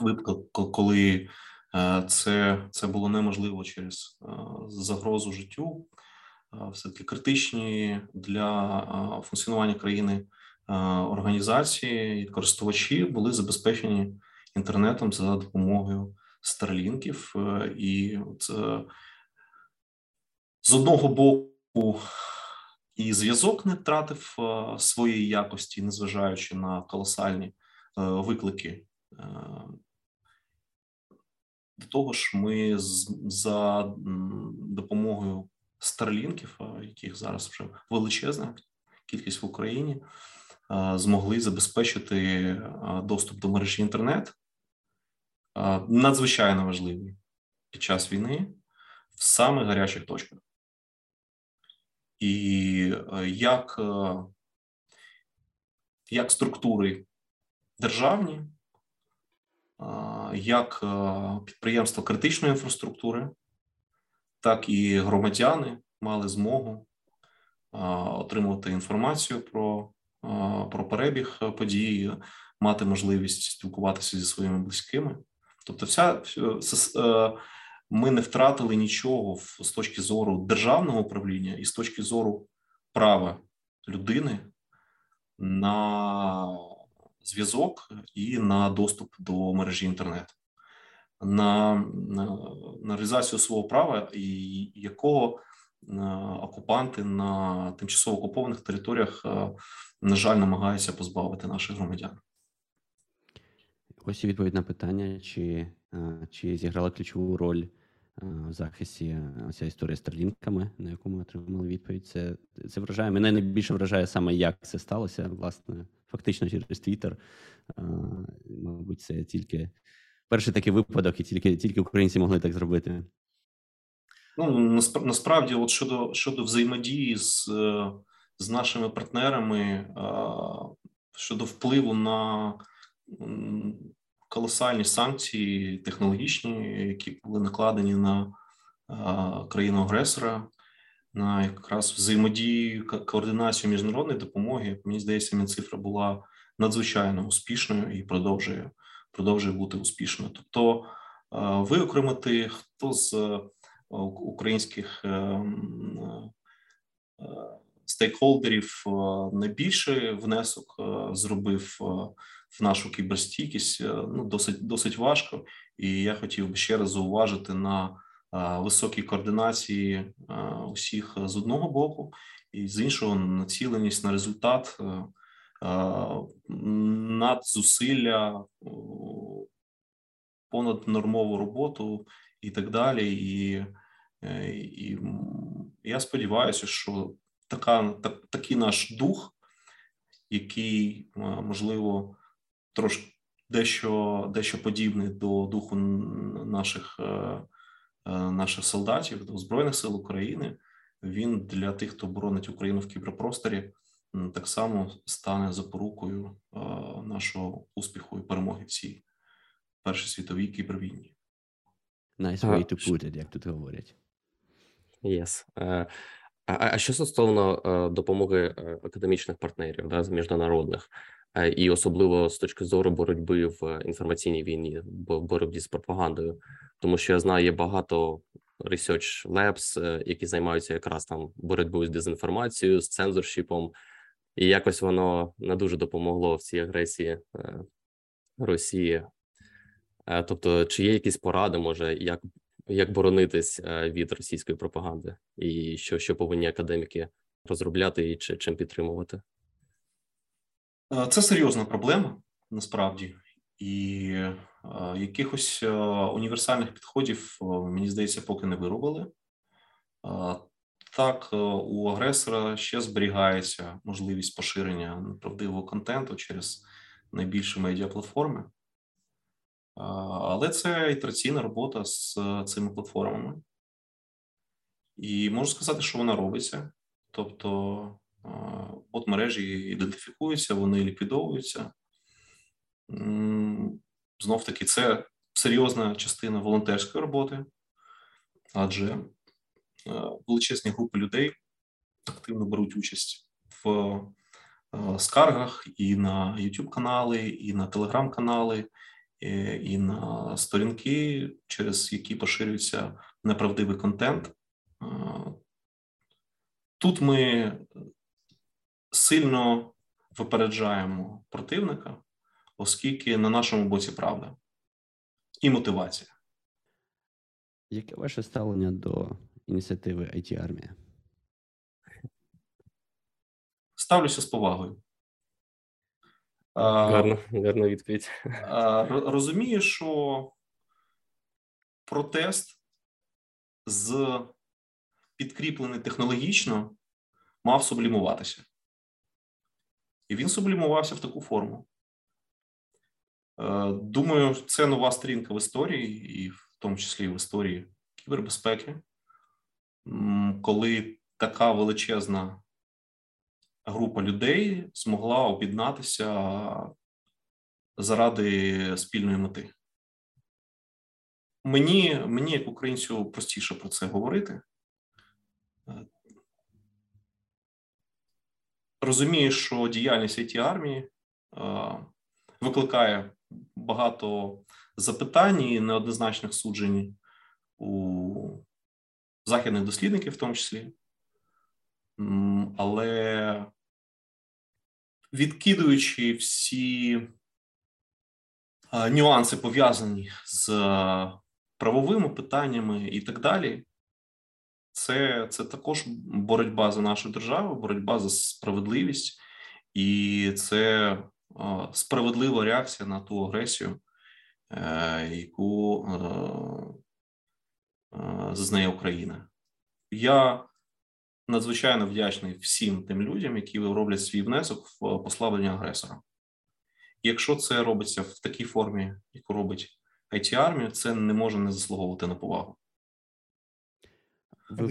випадках, коли е, це це було неможливо через е, загрозу життю, е, все таки критичні для функціонування країни організації і користувачі були забезпечені інтернетом за допомогою старлінків, і це з одного боку і зв'язок не втратив е, своєї якості, незважаючи на колосальні е, виклики. Е, до того ж, ми за допомогою старлінків, яких зараз вже величезна кількість в Україні, змогли забезпечити доступ до мережі інтернет. Надзвичайно важливий під час війни в самих гарячих точках і е, як е, як структури державні, як е, підприємства критичної інфраструктури, так і громадяни мали змогу отримувати інформацію про про перебіг подій, мати можливість спілкуватися зі своїми близькими. Тобто, вся ми не втратили нічого з точки зору державного управління і з точки зору права людини на зв'язок і на доступ до мережі інтернет, на, на, на реалізацію свого права, і якого окупанти на тимчасово окупованих територіях, на жаль, намагаються позбавити наших громадян. Ось і відповідь на питання, чи чи зіграла ключову роль в захисті ця історія з Старлінками, на яку ми отримали відповідь. Це це вражає. Мене найбільше вражає саме, як це сталося, власне, фактично через Твіттер. Мабуть, це тільки перший такий випадок, і тільки тільки українці могли так зробити. Ну насправді, от щодо щодо взаємодії з з нашими партнерами, щодо впливу на колосальні санкції технологічні, які були накладені на країну агресора, на якраз взаємодію координацію міжнародної допомоги. Мені здається, Мінцифра була надзвичайно успішною і продовжує продовжує бути успішною. Тобто, виокремити хто з українських стейкхолдерів найбільший внесок зробив в нашу кіберстійкість. Ну досить досить важко, і я хотів би ще раз зауважити на високій координації усіх з одного боку, і з іншого націленість на результат надзусилля, понаднормову роботу і так далі. І е, і я сподіваюся, що така, так, такий наш дух, який можливо трошки дещо дещо подібний до духу наших е, е, наших солдатів, до Збройних сил України, він для тих, хто боронить Україну в кіберпросторі, так само стане запорукою нашого успіху і перемоги в цій Першій світовій кібервійні. Nice way to put it, як тут говорять. Yes. Uh, а, а що стосовно uh, допомоги uh, академічних партнерів, да, міжнародних, і особливо з точки зору боротьби в інформаційній війні, боротьбі з пропагандою, тому що я знаю, є багато research labs, які займаються якраз там боротьбою з дезінформацією, з цензоршіпом, і якось воно не дуже допомогло в цій агресії Росії Е, тобто, чи є якісь поради, може, як як боронитись е, від російської пропаганди, і що що повинні академіки розробляти і чи чим підтримувати? Е, це серйозна проблема насправді, і якихось універсальних підходів мені здається, поки не виробили. Так, у агресора ще зберігається можливість поширення неправдивого контенту через найбільші медіаплатформи але це ітераційна робота з цими платформами. І можу сказати, що вона робиться. Тобто, от мережі ідентифікуються, вони ліквідовуються. Знов таки, це серйозна частина волонтерської роботи, адже величезні групи людей активно беруть участь в скаргах і на YouTube канали, і на телеграм-канали, Е, і на сторінки, через які поширюється неправдивий контент. Тут ми сильно випереджаємо противника, оскільки на нашому боці правда і мотивація. Яке ваше ставлення до ініціативи it армія Ставлюся з повагою. Гарно, гарна відповідь. Розумію, що протест з підкріплений технологічно мав сублімуватися. І він сублімувався в таку форму. Е, думаю, це нова сторінка в історії, і в тому числі в історії кібербезпеки, коли така величезна група людей змогла об'єднатися заради спільної мети. Мені, мені, як українцю, простіше про це говорити. Розумію, що діяльність it армії викликає багато запитань і неоднозначних суджень у західних дослідників, в тому числі але відкидуючи всі нюанси пов'язані з правовими питаннями і так далі, це це також боротьба за нашу державу, боротьба за справедливість, і це справедлива реакція на ту агресію, е, яку е, е, зазнає Україна. Я надзвичайно вдячний всім тим людям, які роблять свій внесок в послаблення агресора. І якщо це робиться в такій формі, яку робить it армія це не може не заслуговувати на повагу.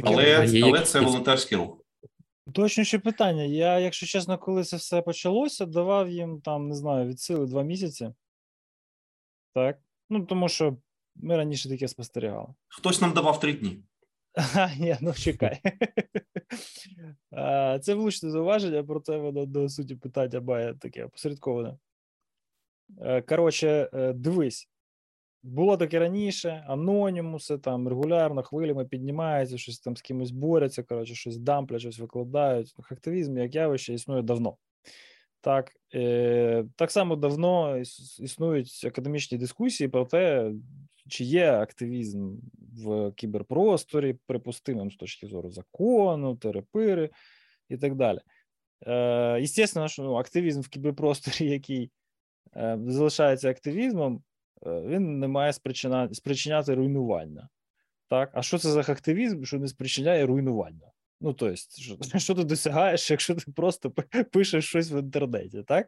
Але, але це волонтерський рух. Точніше питання. Я, якщо чесно, коли це все почалося, давав їм там, не знаю, від сили два місяці. Так. Ну, тому що ми раніше таке спостерігали. Хтось нам давав три дні. Ні, ну чекай. Це влучне зауваження, проте воно до суті питання має таке опосередковане. Е, коротше, е, дивись, було таке раніше, анонімуси там регулярно хвилями піднімаються, щось там з кимось борються, коротше, щось дамплять, щось викладають. Активізм як явище існує давно. Так е, так само давно існують академічні дискусії про те, чи є активізм в кіберпросторі, припустимим з точки зору закону, терапири і так далі. Е, Естественно, що ну, активізм в кіберпросторі, який е, залишається активізмом, е, він не має спричиняти, спричиняти руйнування. Так? А що це за активізм, що не спричиняє руйнування? Ну, тобто, що, що ти досягаєш, якщо ти просто пишеш щось в інтернеті, так?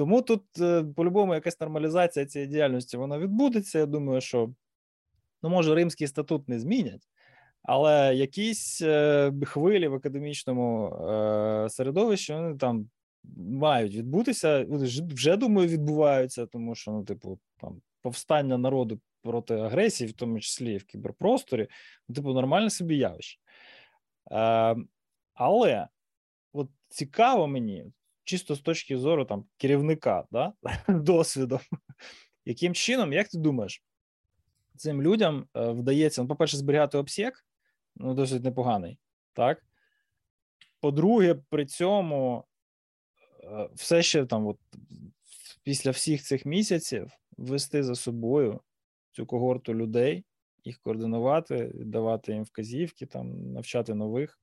Тому тут, е, по-любому, якась нормалізація цієї діяльності вона відбудеться. Я думаю, що ну, може, римський статут не змінять, але якісь е, хвилі в академічному е, середовищі вони там мають відбутися. Вже думаю, відбуваються, тому що, ну, типу, там повстання народу проти агресії, в тому числі в кіберпросторі, ну, типу, нормальне собі явище. Але от цікаво мені, чисто з точки зору там керівника да, досвідом, яким чином, як ти думаєш, цим людям е, вдається, ну, по-перше, зберігати обсек, ну, досить непоганий, так? По-друге, при цьому е, все ще там, от, після всіх цих місяців, вести за собою цю когорту людей, їх координувати, давати їм вказівки, там, навчати нових.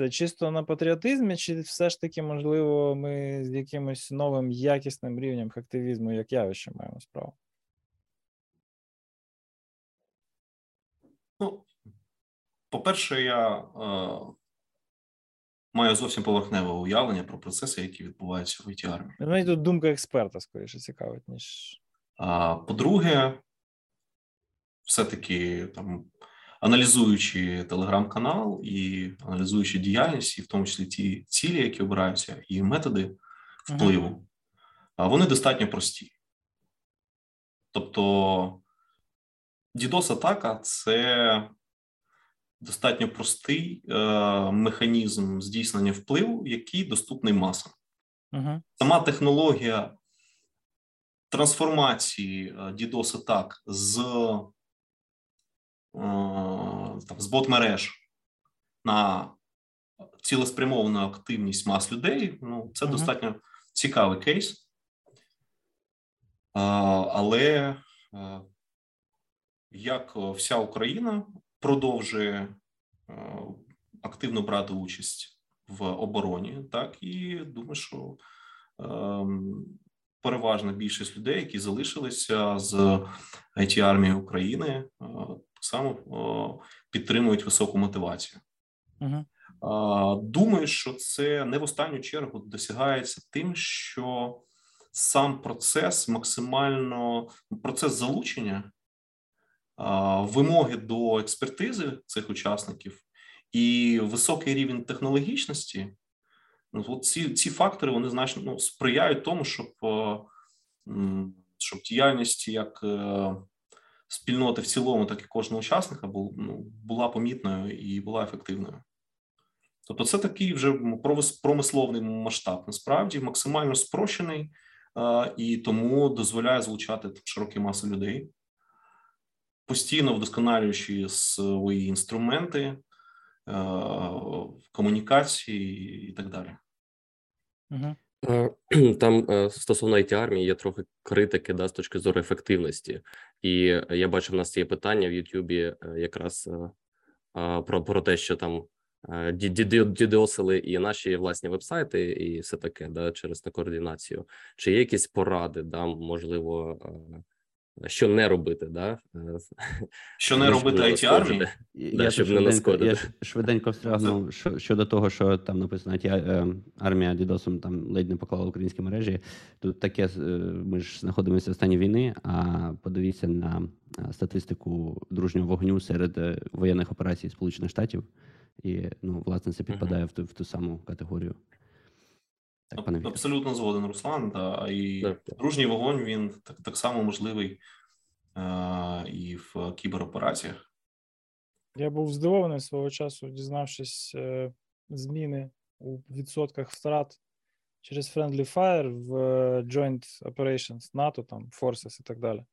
Це чисто на патріотизмі, чи все ж таки, можливо, ми з якимось новим якісним рівнем активізму, як явище, маємо справу? Ну, по-перше, я е, маю зовсім поверхневе уявлення про процеси, які відбуваються в it армії. Мені тут думка експерта скоріше цікавить, ніж. А по-друге, все-таки там аналізуючи телеграм-канал і аналізуючи діяльність, і в тому числі ті цілі, які обираються, і методи впливу, uh-huh. вони достатньо прості. Тобто, дідос атака це достатньо простий е, механізм здійснення впливу, який доступний масам. Uh-huh. Сама технологія трансформації DDoS е, атак з там, з бот-мереж на цілеспрямовану активність мас людей. Ну, це uh-huh. достатньо цікавий кейс. Але як вся Україна продовжує активно брати участь в обороні, так і думаю, що переважна більшість людей, які залишилися з it армії України, так само підтримують високу мотивацію. uh Думаю, що це не в останню чергу досягається тим, що сам процес максимально процес залучення вимоги до експертизи цих учасників і високий рівень технологічності. Ну, от ці ці фактори вони значно ну, сприяють тому, щоб щоб діяльність як е, спільноти в цілому, так і кожного учасника ну, була помітною і була ефективною. Тобто, це такий вже промисловний масштаб, насправді максимально спрощений і тому дозволяє залучати широкі маси людей, постійно вдосконалюючи свої інструменти е, комунікації і так далі. Угу. Там е, стосовно it армії є трохи критики да, з точки зору ефективності, і я бачив, у нас є питання в Ютубі е, якраз про про те, що там дідосили і наші власні вебсайти, і все таке, да, через координацію. Чи є якісь поради, да, можливо, що не робити, да? Що не робити it армії? Да, я, щоб швиденько, не я швиденько встрягнув щодо того, що там написано е, армія Дідосом там ледь не поклала українські мережі. Тут таке е, ми ж знаходимося в стані війни. А подивіться на статистику дружнього вогню серед е, воєнних операцій Сполучених Штатів, і ну власне це підпадає uh-huh. в ту в ту саму категорію. Так, пане Абсолютно згоден, Руслан. Да. І так, дружній вогонь він так так само можливий е, і в кіберопераціях. Я був здивований свого часу, дізнавшись е, зміни у відсотках втрат Через Friendly Fire в Joint Operations НАТО, там Forces і так далі.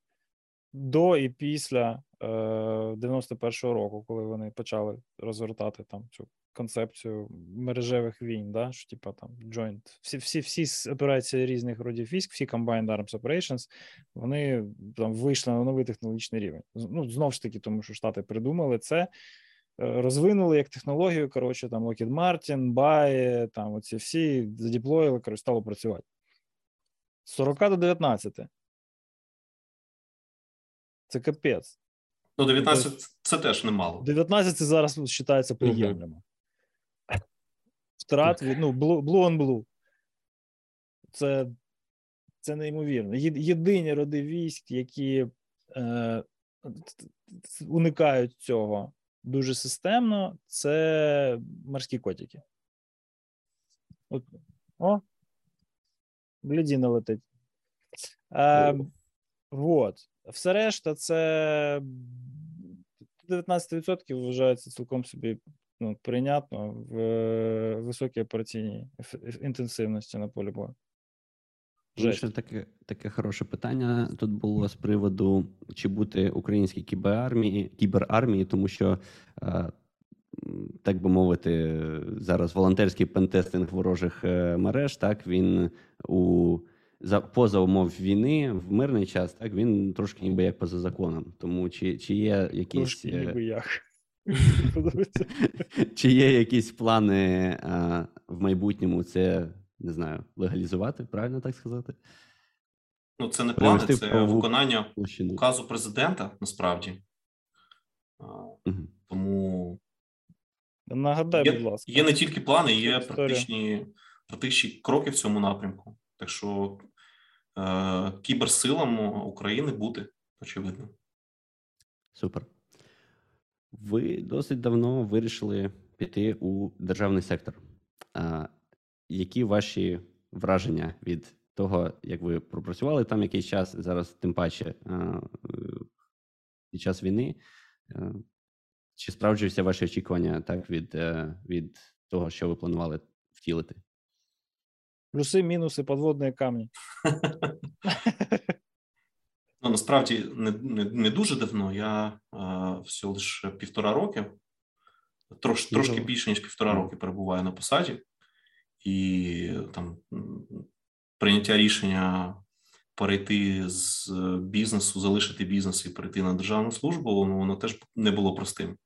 До і після е, 91-го року, коли вони почали розгортати там цю концепцію мережевих війн, да, що типа там joint, всі всі всі операції різних родів військ, всі Combined Arms Operations, вони там вийшли на новий технологічний рівень. Ну, знову ж таки, тому що Штати придумали це, е, розвинули як технологію. Коротше, там Lockheed Martin, BAE, там оці всі задіплоїли, коротше, стало працювати. З 40 до 19. Це капець. Ну, 19 це теж немало. 19 це зараз вважається приємним втрат від ну, blue, blue on blue. Це це неймовірно. Єдині роди військ, які е, уникають цього дуже системно, це морські котики. От. О, глядіна летить. Е, вот. Все решта, це 19% вважається цілком собі ну, прийнятно в високій операційній інтенсивності на полі бою. Ще таке таке хороше питання тут було з приводу, чи бути українській кіберармії, кіберармії, тому що, е, так би мовити, зараз волонтерський пентестинг ворожих е, мереж, так він у за поза умов війни в мирний час, так він трошки ніби як поза законом. Тому чи чи є якісь Трошки ніби як. Чи є якісь плани а, в майбутньому це не знаю, легалізувати, правильно так сказати? Ну, це не плани, це виконання площину. указу президента насправді. Угу. Тому нагадай, є, будь ласка, є не тільки плани, є практичні практичні кроки в цьому напрямку. Так що е, кіберсилам України бути очевидно. Супер. Ви досить давно вирішили піти у державний сектор. А, Які ваші враження від того, як ви пропрацювали там якийсь час, зараз, тим паче, а, під час війни? А, чи справджуються ваші очікування так від, е, від того, що ви планували втілити? Плюси, мінуси, подводні камні. Ну, насправді не не, не дуже давно. Я а, всього лише півтора роки, трош, трошки більше ніж півтора роки перебуваю на посаді, і там прийняття рішення перейти з бізнесу, залишити бізнес і перейти на державну службу, ну, воно теж не було простим.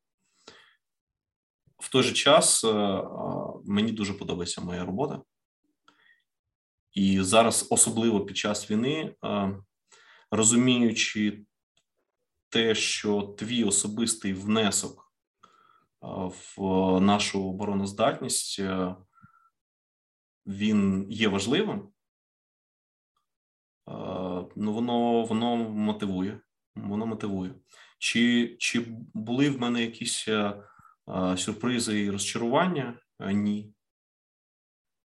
В той же час а, мені дуже подобається моя робота. І зараз, особливо під час війни, розуміючи те, що твій особистий внесок в нашу обороноздатність, е, він є важливим, ну воно воно мотивує. Воно мотивує. Чи чи були в мене якісь е, сюрпризи і розчарування? Ні.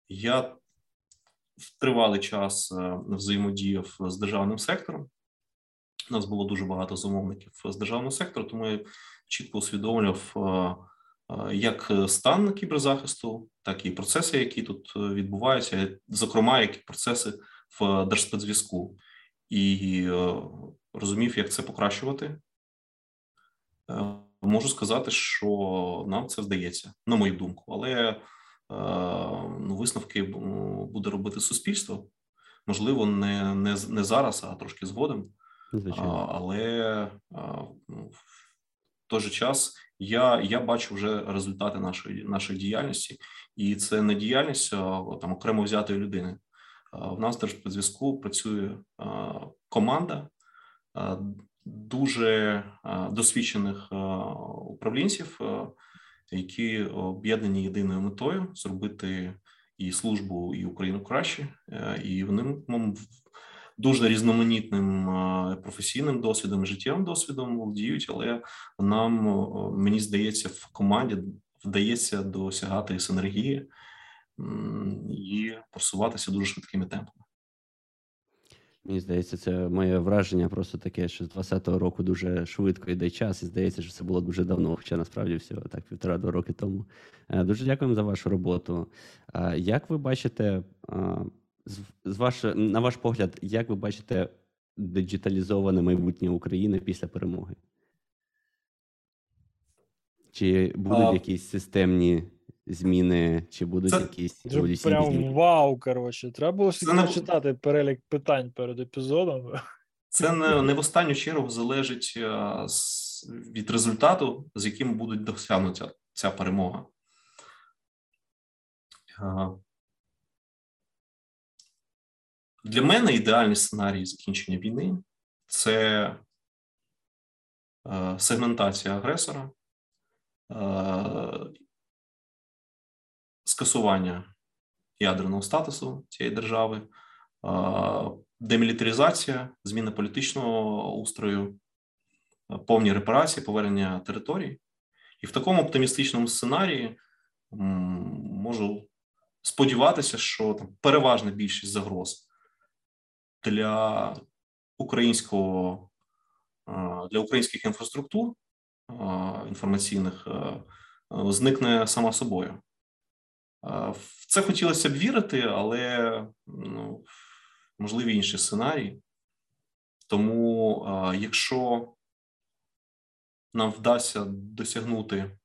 Я тривалий час е, взаємодіяв з державним сектором. У нас було дуже багато замовників з державного сектору, тому я чітко усвідомлював е, е, як стан кіберзахисту, так і процеси, які тут відбуваються, зокрема, як і процеси в держспецзв'язку, і розумів, як це покращувати. Можу сказати, що нам це вдається, на мою думку, але ну, висновки буде робити суспільство. Можливо, не не, не зараз, а трошки згодом. Звичайно. Але ну, в той же час я я бачу вже результати нашої нашої діяльності, і це не діяльність там окремо взятої людини. В нас теж по зв'язку працює команда дуже досвідчених управлінців які об'єднані єдиною метою зробити і службу, і Україну краще, е, і вони дуже різноманітним е, професійним досвідом, життєвим досвідом володіють, але нам мені здається, в команді вдається досягати синергії і просуватися дуже швидкими темпами. Мені здається, це моє враження просто таке, що з 20-го року дуже швидко йде час, і здається, що це було дуже давно, хоча насправді всього так півтора-два роки тому. Е, дуже дякуємо за вашу роботу. Як ви бачите, з ваш, на ваш погляд, як ви бачите диджиталізоване майбутнє України після перемоги? Чи будуть а... якісь системні зміни, чи будуть це... якісь еволюційні Прям зміни? вау, коротше. Треба було не... читати перелік питань перед епізодом. Це не, не в останню чергу залежить а, з, від результату, з яким будуть досягнута ця перемога. А, для мене ідеальний сценарій закінчення війни це е, сегментація агресора, е, скасування ядерного статусу цієї держави, е, демілітаризація, зміна політичного устрою, повні репарації, повернення територій. І в такому оптимістичному сценарії можу сподіватися, що там переважна більшість загроз для українського для українських інфраструктур інформаційних зникне сама собою. В це хотілося б вірити, але ну, можливі інші сценарії. Тому, якщо нам вдасться досягнути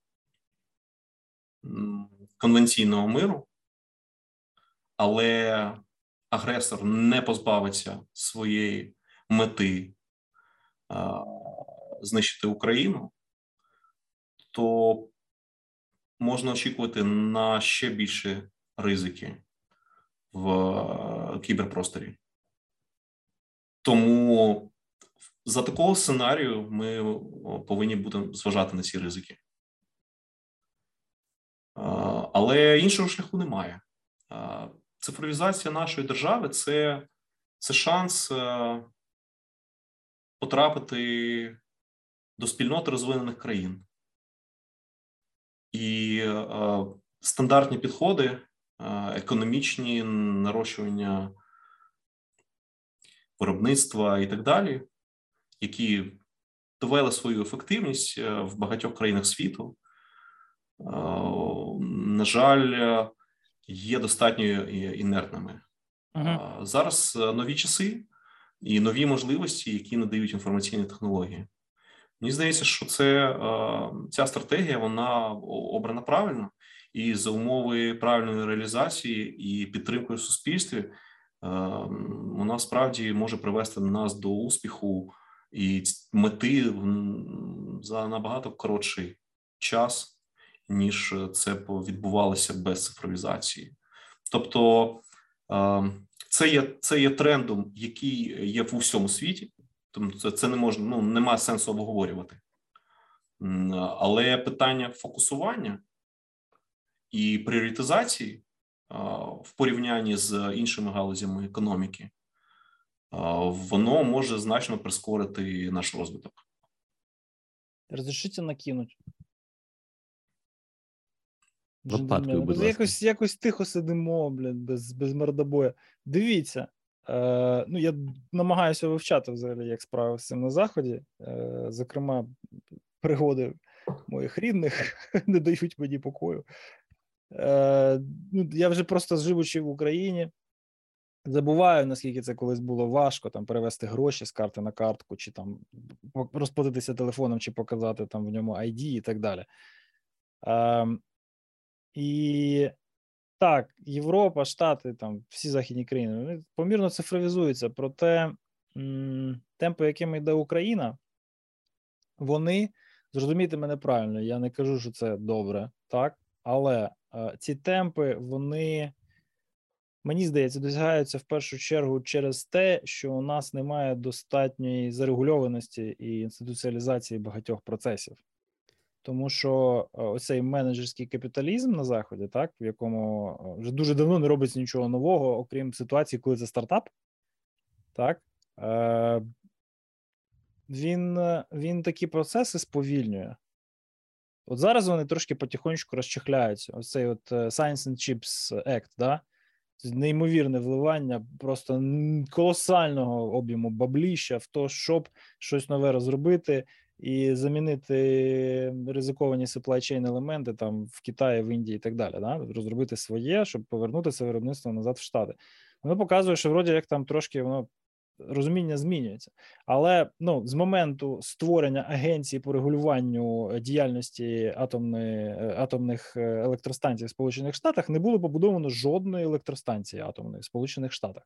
конвенційного миру, але агресор не позбавиться своєї мети знищити Україну, то можна очікувати на ще більше ризики в кіберпросторі. Тому за такого сценарію ми повинні будемо зважати на ці ризики. Але іншого шляху немає цифровізація нашої держави це це шанс е, потрапити до спільноти розвинених країн. І е, стандартні підходи, е, економічні нарощування виробництва і так далі, які довели свою ефективність в багатьох країнах світу. На жаль, є достатньо інертними. Uh-huh. Зараз е, нові часи і нові можливості, які надають інформаційні технології. Мені здається, що це е, ця стратегія вона обрана правильно, і за умови правильної реалізації і підтримкою в суспільстві е, вона справді може привести нас до успіху. І мети за набагато коротший час ніж це відбувалося без цифровізації. Тобто це є це є трендом, який є в усьому світі, тому це це не можна, ну немає сенсу обговорювати. Але питання фокусування і пріоритизації в порівнянні з іншими галузями економіки, воно може значно прискорити наш розвиток. Разрешите накинуть. Лопаткою, будь ласка. Якось якось тихо сидимо, блядь, без без мордобоя. Дивіться, е, ну я намагаюся вивчати взагалі, як справи з цим на заході. Е, Зокрема, пригоди моїх рідних не дають мені покою. Е, ну, Я вже просто живучи в Україні, забуваю, наскільки це колись було важко там перевести гроші з карти на картку, чи там розплатитися телефоном, чи показати там в ньому ID і так далі. Е, і так, Європа, Штати, там всі західні країни вони помірно цифровізуються. Проте темпи, якими йде Україна, вони зрозумійте мене правильно. Я не кажу, що це добре, так, але е, ці темпи, вони. Мені здається, досягаються в першу чергу через те, що у нас немає достатньої зарегульованості і інституціалізації багатьох процесів. Тому що е, оцей менеджерський капіталізм на заході, так в якому е, вже дуже давно не робиться нічого нового, окрім ситуації, коли це стартап, так е, він він такі процеси сповільнює. От зараз вони трошки потихонечку розчехляються. Оцей от Science and Chips Act, да? неймовірне вливання просто колосального об'єму бабліща в то, щоб щось нове розробити і замінити ризиковані supply chain елементи там в Китаї, в Індії і так далі. Да? Розробити своє, щоб повернути це виробництво назад в Штати. Воно показує, що вроді як там трошки воно розуміння змінюється. Але ну, з моменту створення агенції по регулюванню діяльності атомної, е, атомних е, електростанцій в Сполучених Штатах не було побудовано жодної електростанції атомної в Сполучених Штатах.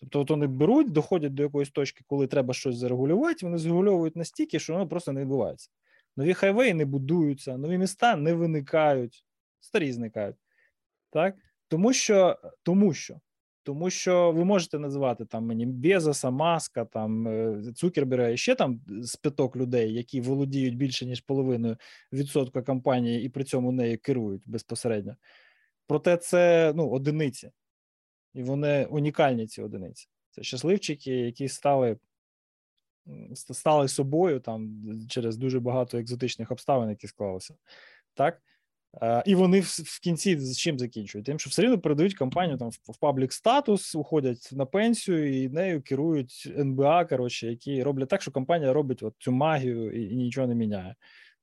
Тобто, от вони беруть, доходять до якоїсь точки, коли треба щось зарегулювати, вони зарегульовують настільки, що воно просто не відбувається. Нові хайвеї не будуються, нові міста не виникають, старі зникають. Так? Тому що тому що тому що ви можете називати там мені Безоса, Маска, там е, Цукерберга і ще там з п'яток людей, які володіють більше ніж половиною відсотка компанії і при цьому нею керують безпосередньо. Проте це ну, одиниці, і вони унікальні ці одиниці. Це щасливчики, які стали стали собою там через дуже багато екзотичних обставин, які склалися. Так? І вони в кінці з чим закінчують? Тим, що все одно передають компанію там в паблік статус, уходять на пенсію і нею керують НБА, коротше, які роблять так, що компанія робить от цю магію і, і нічого не міняє.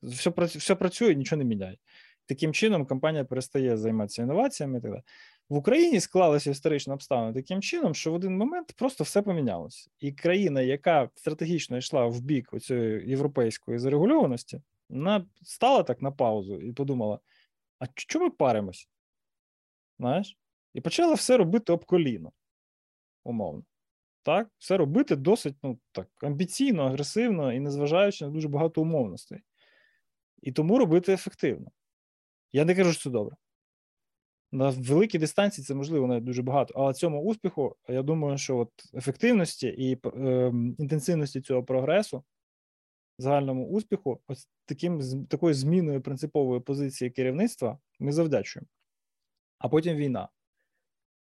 Все все працює, нічого не міняє. Таким чином, компанія перестає займатися інноваціями. і так далі. В Україні склалися історичні обставини таким чином, що в один момент просто все помінялося. І країна, яка стратегічно йшла в бік цієї європейської зарегульованості, вона стала так на паузу і подумала а чому ми паримось? Знаєш? І почали все робити об коліно, умовно. Так, все робити досить ну, так, амбіційно, агресивно і незважаючи на дуже багато умовностей. І тому робити ефективно. Я не кажу, що це добре. На великій дистанції це можливо навіть дуже багато. Але цьому успіху, я думаю, що от ефективності і е, інтенсивності цього прогресу загальному успіху, ось таким такою зміною принципової позиції керівництва ми завдячуємо. А потім війна.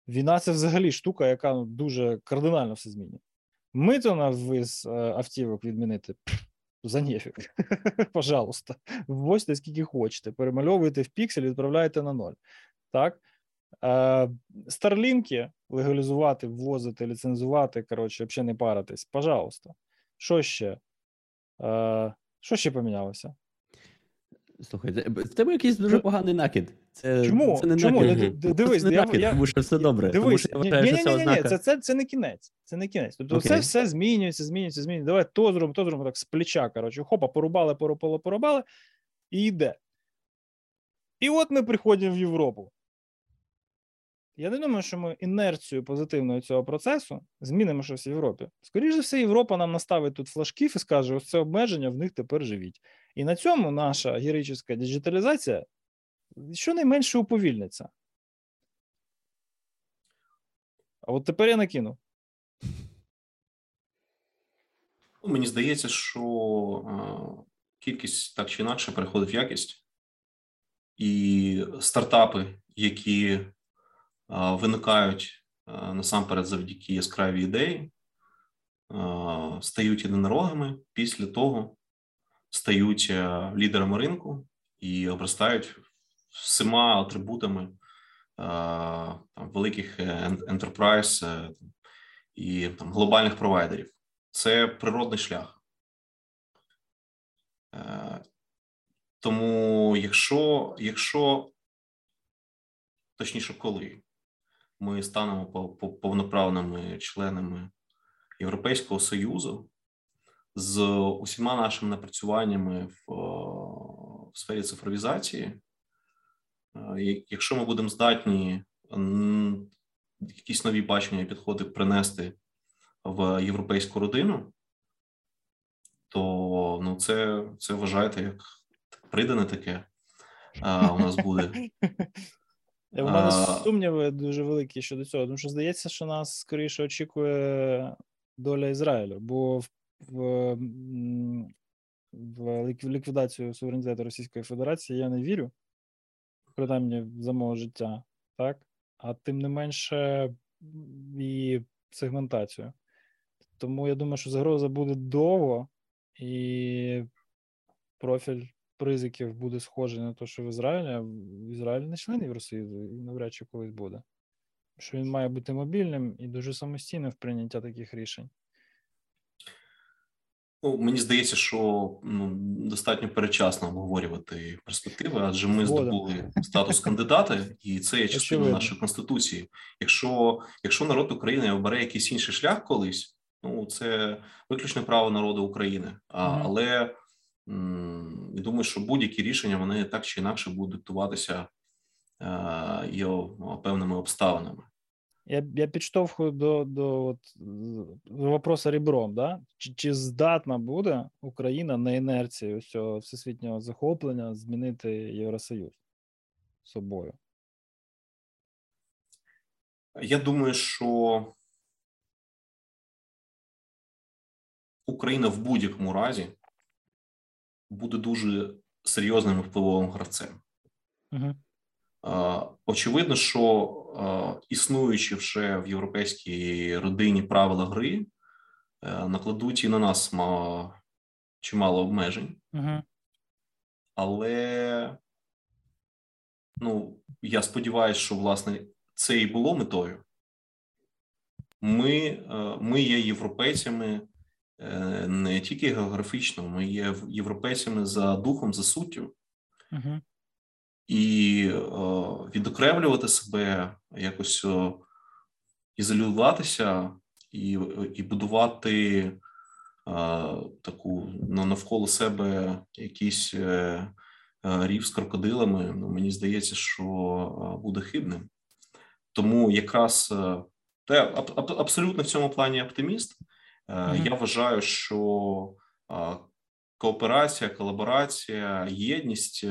Війна це взагалі штука, яка ну, дуже кардинально все змінює. Ми то на виз е, автівок відмінити за нефіг. Пожалуйста, ввозьте скільки хочете, перемальовуйте в піксель, відправляйте на ноль. Так? Е, старлінки легалізувати, ввозити, ліцензувати, коротше, взагалі не паритись. Пожалуйста. Що ще? Е, Що ще помінялося? Слухай, в тебе якийсь дуже поганий накид. Це, Чому? Це не Чому? накид. Дивись, це не я, накид, я, тому що все добре. Дивись, тому що я вважаю, ні, що ні, це ні, ознака... ні, це, це, це не кінець. Це не кінець. Тобто okay. це все змінюється, змінюється, змінюється. Давай то зробимо, то зробимо так з плеча. Коротше, хопа, порубали, порубали, порубали, і йде. І от ми приходимо в Європу. Я не думаю, що ми інерцію позитивної цього процесу змінимо щось в Європі. Скоріше за все, Європа нам наставить тут флажків і скаже: ось це обмеження, в них тепер живіть. І на цьому наша героїчна діджиталізація щонайменше уповільниться. А от тепер я накину. Ну, мені здається, що е, кількість так чи інакше переходить в якість, і стартапи, які виникають насамперед завдяки яскравій ідеї, стають єдинорогами, після того стають е, лідерами ринку і обростають всіма атрибутами там, великих ентерпрайз і там, глобальних провайдерів. Це природний шлях. Е, тому, якщо, якщо точніше, коли ми станемо повноправними членами Європейського Союзу з усіма нашими напрацюваннями в, в сфері цифровізації. Якщо ми будемо здатні якісь нові бачення і підходи принести в європейську родину, то ну, це це вважаєте як придане таке а, у нас буде. У мене сумніви дуже великі щодо цього, тому що здається, що нас скоріше очікує доля Ізраїлю, бо в, в, в ліквідацію суверенітету Російської Федерації я не вірю, принаймні за мого життя, так? А тим не менше і сегментацію. Тому я думаю, що загроза буде довго, і профіль ризиків буде схожий на те, що в Ізраїлі, а в Ізраїлі не член Євросоюзу і навряд чи колись буде. Що він має бути мобільним і дуже самостійним в прийняття таких рішень. Ну, мені здається, що ну, достатньо перечасно обговорювати перспективи, адже ми здобули статус кандидата, і це є частина нашої конституції. Якщо якщо народ України обере якийсь інший шлях колись, ну це виключне право народу України. А, Але я думаю, що будь-які рішення вони так чи інакше будуть диктуватися е, його певними обставинами. Я я підштовхую до до, от, до вопроса ребром, да? Чи чи здатна буде Україна на інерції цього всесвітнього захоплення змінити Євросоюз собою? Я думаю, що Україна в будь-якому разі буде дуже серйозним впливовим гравцем. Угу. Очевидно, що існуючи вже в європейській родині правила гри, е, накладуть і на нас чимало обмежень, uh але ну, я сподіваюся, що власне це і було метою. Ми, е, Ми є європейцями не тільки географічно, ми є європейцями за духом, за суттю. uh і о, е, відокремлювати себе, якось о, ізолюватися і і будувати о, е, таку навколо себе якийсь е, рів з крокодилами. Ну, Мені здається, що буде хибним. Тому якраз я аб, абсолютно в цьому плані оптиміст. Mm-hmm. Я вважаю, що кооперація, колаборація, єдність.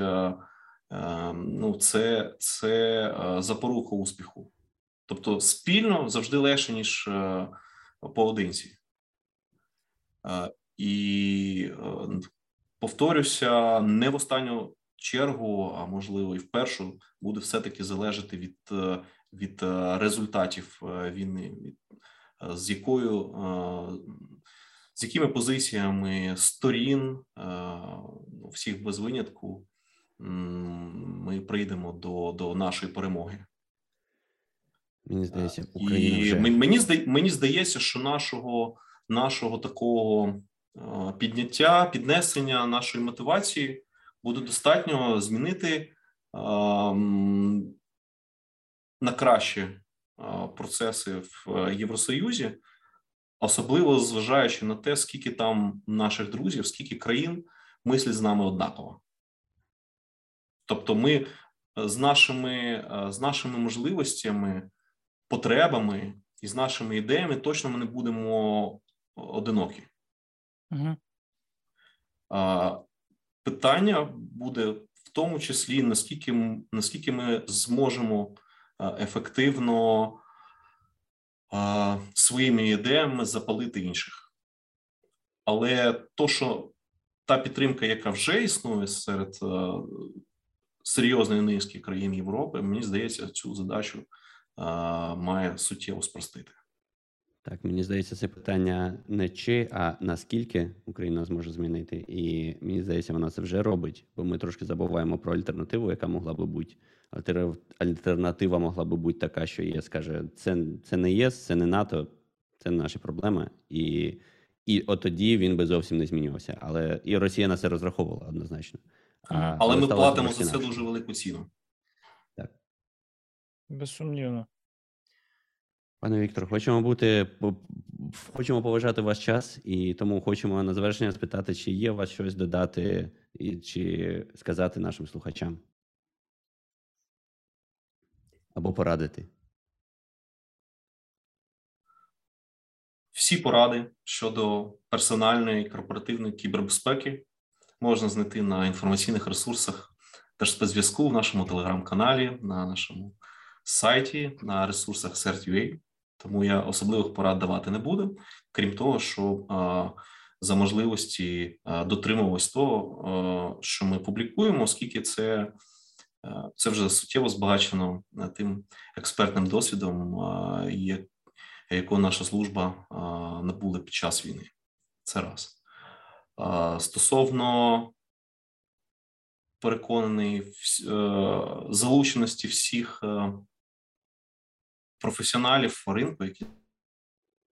Ем, ну, це це е, запорука успіху. Тобто, спільно завжди легше, ніж е, поодинці. Е, і повторюся, не в останню чергу, а можливо, і в першу буде все-таки залежати від від результатів війни, з якою з якими позиціями сторін всіх без винятку ми прийдемо до до нашої перемоги. Мені здається, Україна і вже... мені мені здається, що нашого нашого такого підняття, піднесення нашої мотивації буде достатньо змінити на краще процеси в Євросоюзі, особливо зважаючи на те, скільки там наших друзів, скільки країн мислять з нами однаково. Тобто, ми е, з нашими е, з нашими можливостями, потребами і з нашими ідеями точно ми не будемо одинокі. Угу. Питання буде в тому числі, наскільки наскільки ми зможемо е, ефективно своїми ідеями запалити інших. Але то, що та підтримка, яка вже існує серед серйозної низки країн Європи, мені здається, цю задачу має суттєво спростити. Так, мені здається, це питання не чи, а наскільки Україна зможе змінити, і мені здається, вона це вже робить, бо ми трошки забуваємо про альтернативу, яка могла би бути. Альтернатива могла би бути така, що ЄС каже: це це не ЄС, це не НАТО, це не наші проблеми. І і от тоді він би зовсім не змінювався. Але і Росія на це розраховувала однозначно. А, Але ми платимо за це дуже велику ціну. Так. Безсумнівно. Пане Віктор, хочемо бути хочемо поважати ваш час, і тому хочемо на завершення спитати, чи є у вас щось додати і чи сказати нашим слухачам або порадити. Всі поради щодо персональної корпоративної кібербезпеки можна знайти на інформаційних ресурсах Держспецзв'язку в нашому телеграм-каналі, на нашому сайті, на ресурсах CERT.ua. Тому я особливих порад давати не буду, крім того, що за можливості а, дотримуватись того, що ми публікуємо, оскільки це це вже суттєво збагачено тим експертним досвідом, якого наша служба набула під час війни. Це раз. Стосовно переконаний е, залученості всіх е, професіоналів ринку, які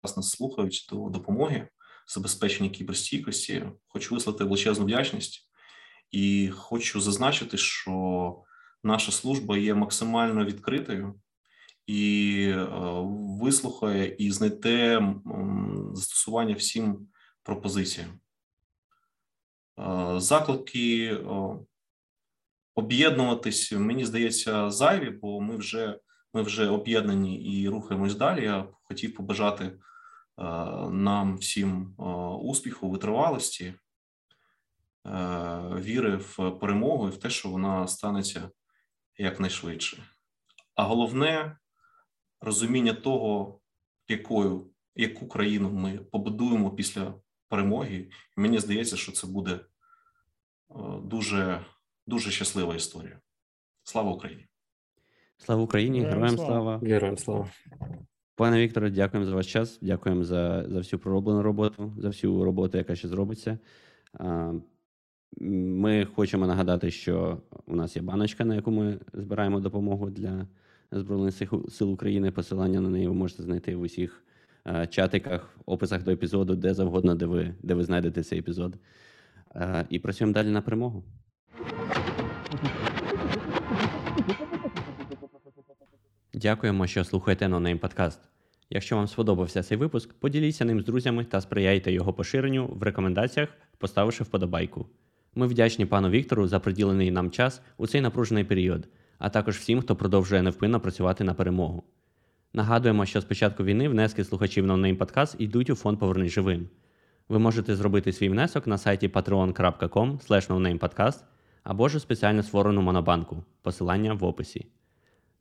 нас слухають до допомоги забезпечення кіберстійкості. Хочу вислати величезну вдячність і хочу зазначити, що наша служба є максимально відкритою і е, вислухає і знайде застосування всім пропозиціям. Е, заклики об'єднуватись, мені здається, зайві, бо ми вже ми вже об'єднані і рухаємось далі. Я хотів побажати е, нам всім успіху, витривалості, віри в перемогу і в те, що вона станеться якнайшвидше. А головне розуміння того, якою яку країну ми побудуємо після перемоги. Мені здається, що це буде е, дуже дуже щаслива історія. Слава Україні! Слава Україні! Героям слава! Героям слава! Пане Вікторе, дякуємо за ваш час. Дякуємо за за всю пророблену роботу, за всю роботу, яка ще зробиться. Ми хочемо нагадати, що у нас є баночка, на яку ми збираємо допомогу для Збройних сил України. Посилання на неї ви можете знайти в усіх чатиках, описах до епізоду, де завгодно, де ви де ви знайдете цей епізод. І працюємо далі на перемогу. Дякуємо, що слухаєте NoName подкаст. Якщо вам сподобався цей випуск, поділіться ним з друзями та сприяйте його поширенню в рекомендаціях, поставивши вподобайку. Ми вдячні пану Віктору за приділений нам час у цей напружений період а також всім, хто продовжує невпинно працювати на перемогу. Нагадуємо, що з початку війни внески слухачів NoName Podcast йдуть у фонд Повернись живим. Ви можете зробити свій внесок на сайті patreon.com або ж у спеціально створену монобанку. Посилання в описі.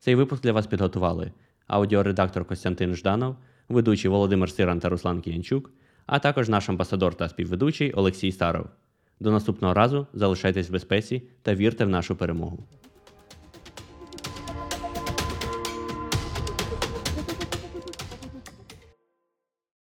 Цей випуск для вас підготували аудіоредактор Костянтин Жданов, ведучий Володимир Сиран та Руслан Кіянчук, а також наш амбасадор та співведучий Олексій Старов. До наступного разу залишайтесь в безпеці та вірте в нашу перемогу.